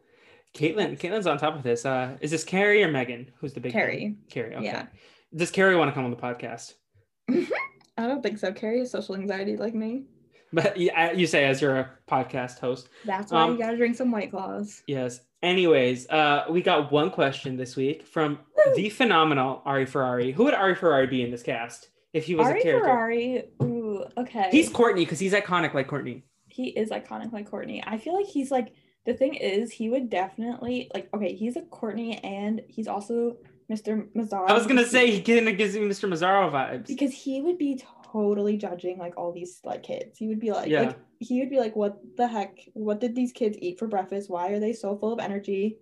Katelyn. Katelyn's on top of this. Uh, is this Carrie or Megan? Who's the big? Carrie, Carrie. Okay. yeah. Does Carrie want to come on the podcast? I don't think so. Carrie has social anxiety like me. But you say as you're a podcast host. That's why Um, you gotta drink some White Claws. Yes. Anyways, uh, we got one question this week from the phenomenal Ari Ferrari. Who would Ari Ferrari be in this cast? if he was Ari a character. Ferrari. Ooh, okay. He's Courtney because he's iconic like Courtney. he is iconic like Courtney. I feel like he's like the thing is he would definitely like okay, he's a Courtney and he's also Mr. Mazzara. I was gonna say he- he kind of gives me Mr. Mazzara vibes. because he would be totally judging like all these like kids. He would be like, Yeah. like he would be like, what the heck? What did these kids eat for breakfast? Why are they so full of energy?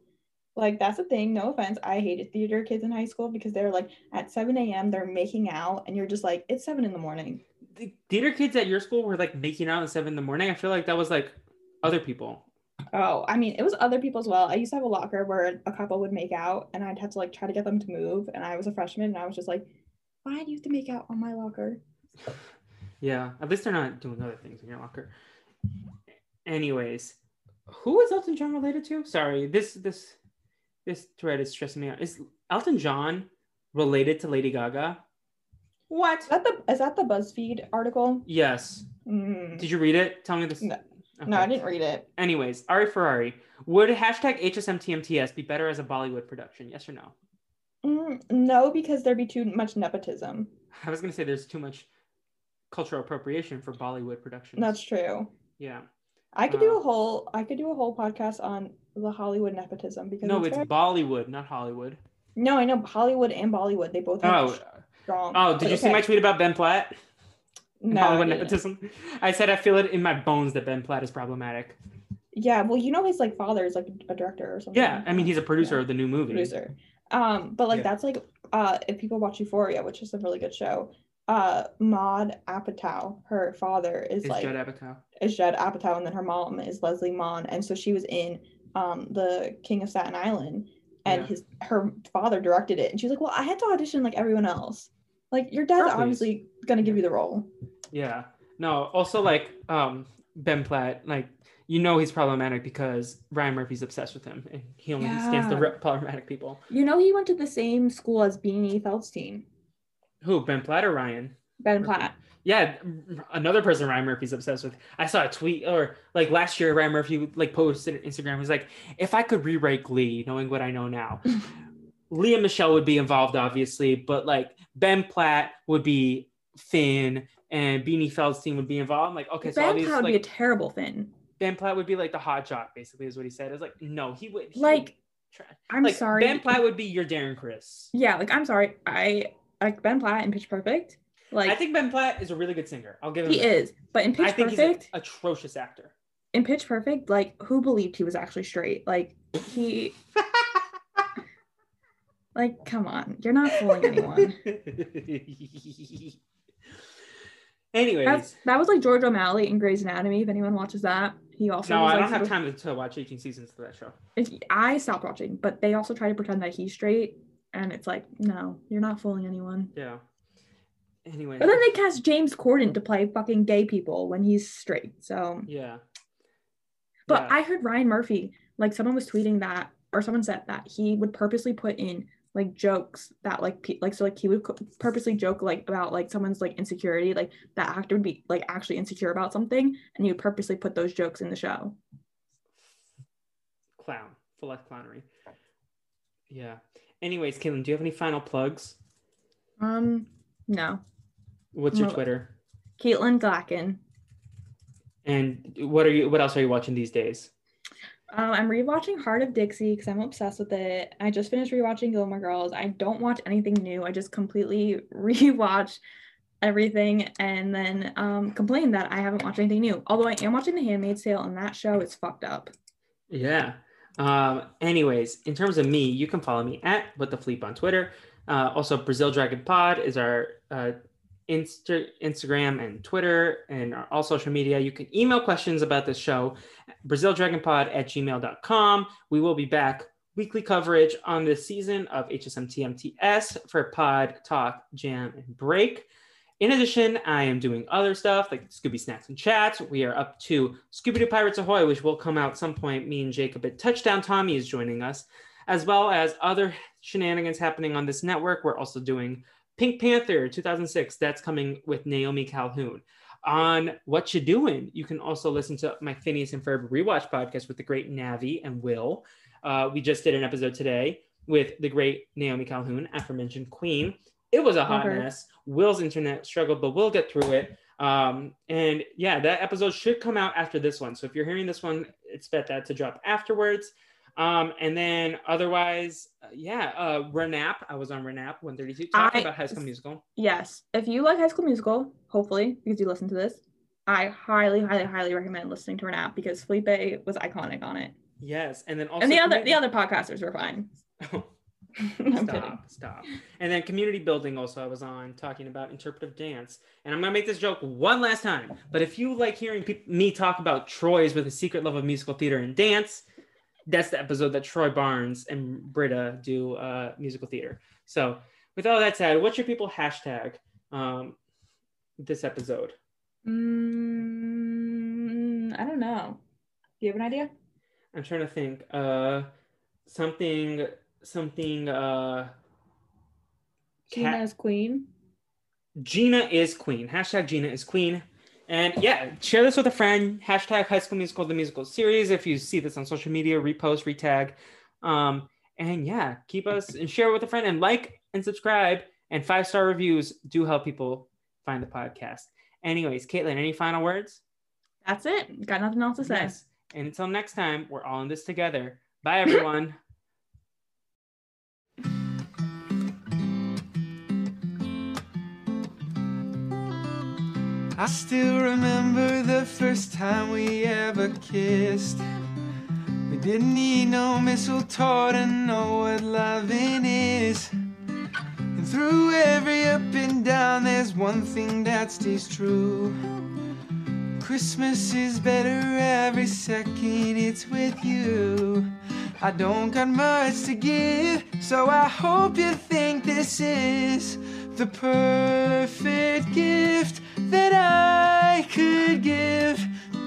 Like that's the thing. No offense, I hated theater kids in high school because they're like at 7 a.m. they're making out and you're just like it's seven in the morning. The theater kids at your school were like making out at seven in the morning. I feel like that was like other people. Oh, I mean, it was other people as well. I used to have a locker where a couple would make out, and I'd have to like try to get them to move. And I was a freshman, and I was just like, "Why do you have to make out on my locker?" Yeah, at least they're not doing other things in your locker. Anyways, who is Elton John related to? Sorry, this this this thread is stressing me out. Is Elton John related to Lady Gaga? What? Is that the is that the BuzzFeed article? Yes. Mm. Did you read it? Tell me this. No. No, I didn't read it. Anyways, Ari Ferrari, would hashtag HSMTMTS be better as a Bollywood production? Yes or no? Mm, no, because there'd be too much nepotism. I was gonna say there's too much cultural appropriation for Bollywood productions. That's true. yeah. I could do a whole I could do a whole podcast on the Hollywood nepotism because No, it's very- Bollywood, not Hollywood. no, I know Hollywood and Bollywood they both have Oh, strong. oh, did but you see my tweet about Ben Platt? No, I Hollywood didn't. nepotism. I said I feel it in my bones that Ben Platt is problematic. Yeah, well, you know his like father is like a director or something. Yeah, I mean he's a producer Yeah. of the new movie. producer. Um, but like Yeah. that's like uh if people watch Euphoria, which is a really good show, uh Maude Apatow, her father is Is like Judd Apatow. is Judd Apatow, and then her mom is Leslie Mann, and so she was in um the King of Staten Island, and Yeah. his her father directed it, and she was like, well, I had to audition like everyone else. Like your dad's Probably. obviously gonna give you the role. Yeah. No, also like um Ben Platt, like you know he's problematic because Ryan Murphy's obsessed with him and he only stands the problematic people. You know, he went to the same school as Beanie Feldstein, Who, Ben Platt or Ryan? Ben. Platt. Yeah, another person Ryan Murphy's obsessed with. I saw a tweet or like last year Ryan Murphy like posted on Instagram. He was like, if I could rewrite Glee, knowing what I know now, Lea Michele would be involved, obviously, but like Ben Platt would be Finn and Beanie Feldstein would be involved. I'm like, okay, so ben these Platt would like be a terrible Finn. Ben Platt would be like the hot jock, basically, is what he said. It's like, no, he would he Like, would. I'm like, sorry. Ben Platt would be your Darren Criss. Yeah, like I'm sorry. I like Ben Platt in Pitch Perfect. Like I think Ben Platt is a really good singer. I'll give him. he that. is, but in Pitch I think Perfect, he's an atrocious actor. in Pitch Perfect, like who believed he was actually straight? Like he, like come on, you're not fooling anyone. Anyways, That's, that was like George O'Malley in Grey's Anatomy. If anyone watches that, he also. no, was, I don't have time to, to watch 18 seasons of that show. I stopped watching, but they also try to pretend that he's straight, and it's like, no, you're not fooling anyone. Yeah. Anyway. But then they cast James Corden to play fucking gay people when he's straight. So yeah. But Yeah. I heard Ryan Murphy, like someone was tweeting that, or someone said that he would purposely put in like jokes that like pe- like so like he would purposely joke like about like someone's like insecurity, like that actor would be like actually insecure about something, and he would purposely put those jokes in the show. clown, full life clownery. Yeah. Anyways, Katelyn, do you have any final plugs? Um, no, What's your No. Twitter? Katelyn Glacken. And what are you? What else are you watching these days? Um, I'm rewatching Hart of Dixie because I'm obsessed with it. I just finished rewatching Gilmore Girls. I don't watch anything new. I just completely rewatch everything and then um, complain that I haven't watched anything new. Although I am watching The Handmaid's Tale, and that show is fucked up. Yeah. Um, anyways, in terms of me, you can follow me at what the fleep on Twitter. Uh, also, Brazil Dragon Pod is our uh, Insta- Instagram and Twitter and our, all social media. You can email questions about this show, BrazilDragonPod at gmail.com. We will be back weekly coverage on this season of HSMTMTS for Pod, Talk, Jam, and Break. In addition, I am doing other stuff like Scooby Snacks and Chats. We are up to Scooby Doo Pirates Ahoy, which will come out some point. Me and Jacob at Touchdown Tommy is joining us, as well as other shenanigans happening on this network. We're also doing Pink Panther 2006. That's coming with Naomi Calhoun. On What You Doing, you can also listen to my Phineas and Ferb rewatch podcast with the great Navi and Will. Uh, we just did an episode today with the great Naomi Calhoun, aforementioned Queen. It was a hot Okay. mess. Will's internet struggled, but we'll get through it. Um, and yeah, that episode should come out after this one. So if you're hearing this one, expect that to drop afterwards. Um, and then otherwise, uh, yeah, uh, Renap. I was on Renap 132 talking I- about High School Musical. Yes. If you like High School Musical, hopefully, because you listen to this, I highly, highly, highly recommend listening to app because Felipe was iconic on it. Yes, and then also and the other the other podcasters were fine. Stop, stop. And then community building also I was on talking about interpretive dance. And I'm gonna make this joke one last time. But if you like hearing pe- me talk about Troy's with a secret love of musical theater and dance, that's the episode that Troy Barnes and Britta do uh, musical theater. So with all that said, what's your people hashtag um, this episode? Mm, I don't know. Do you have an idea? I'm trying to think. Uh, something, something. Uh, Gina cat- as queen. Gina is queen. Hashtag Gina is queen. And yeah, share this with a friend. Hashtag High School Musical, the musical series. If you see this on social media, repost, retag. Um, and yeah, keep us and share it with a friend and like and subscribe. And five star reviews do help people find the podcast. Anyways, Katelyn, any final words? That's it. Got nothing else to say. Yes. And until next time, we're all in this together. Bye, everyone. I still remember the first time we ever kissed. We didn't need no mistletoe to know what loving is. And through every up and down, there's one thing that stays true. Christmas is better every second it's with you. I don't got much to give, so I hope you think this is the perfect gift that I could give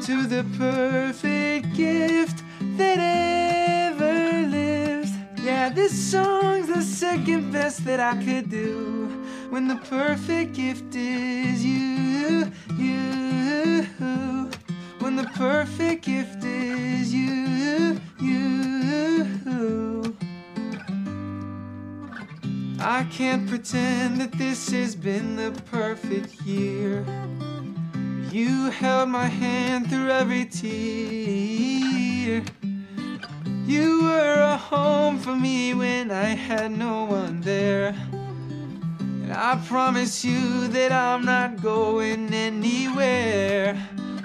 to the perfect gift that ever lived. Yeah, this song's the second best that I could do when the perfect gift is you, can't pretend that this has been the perfect year. You held my hand through every tear. You were a home for me when I had no one there. And I promise you that I'm not going anywhere.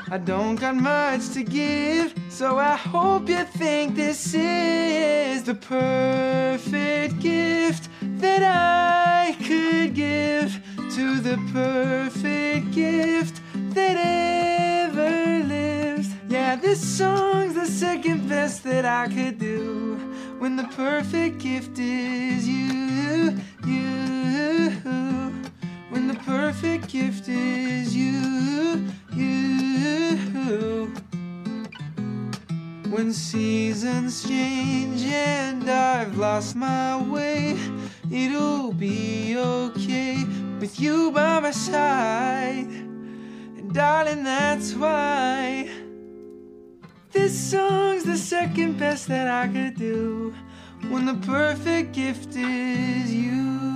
I don't got much to give, so I hope you think this is the perfect gift that I could give to the perfect gift that ever lived. Yeah, this song's the second best that I could do when the perfect gift is you, you. When the perfect gift is you, you. When seasons change and I've lost my way, it'll be okay with you by my side. And darling, that's why this song's the second best that I could do when the perfect gift is you.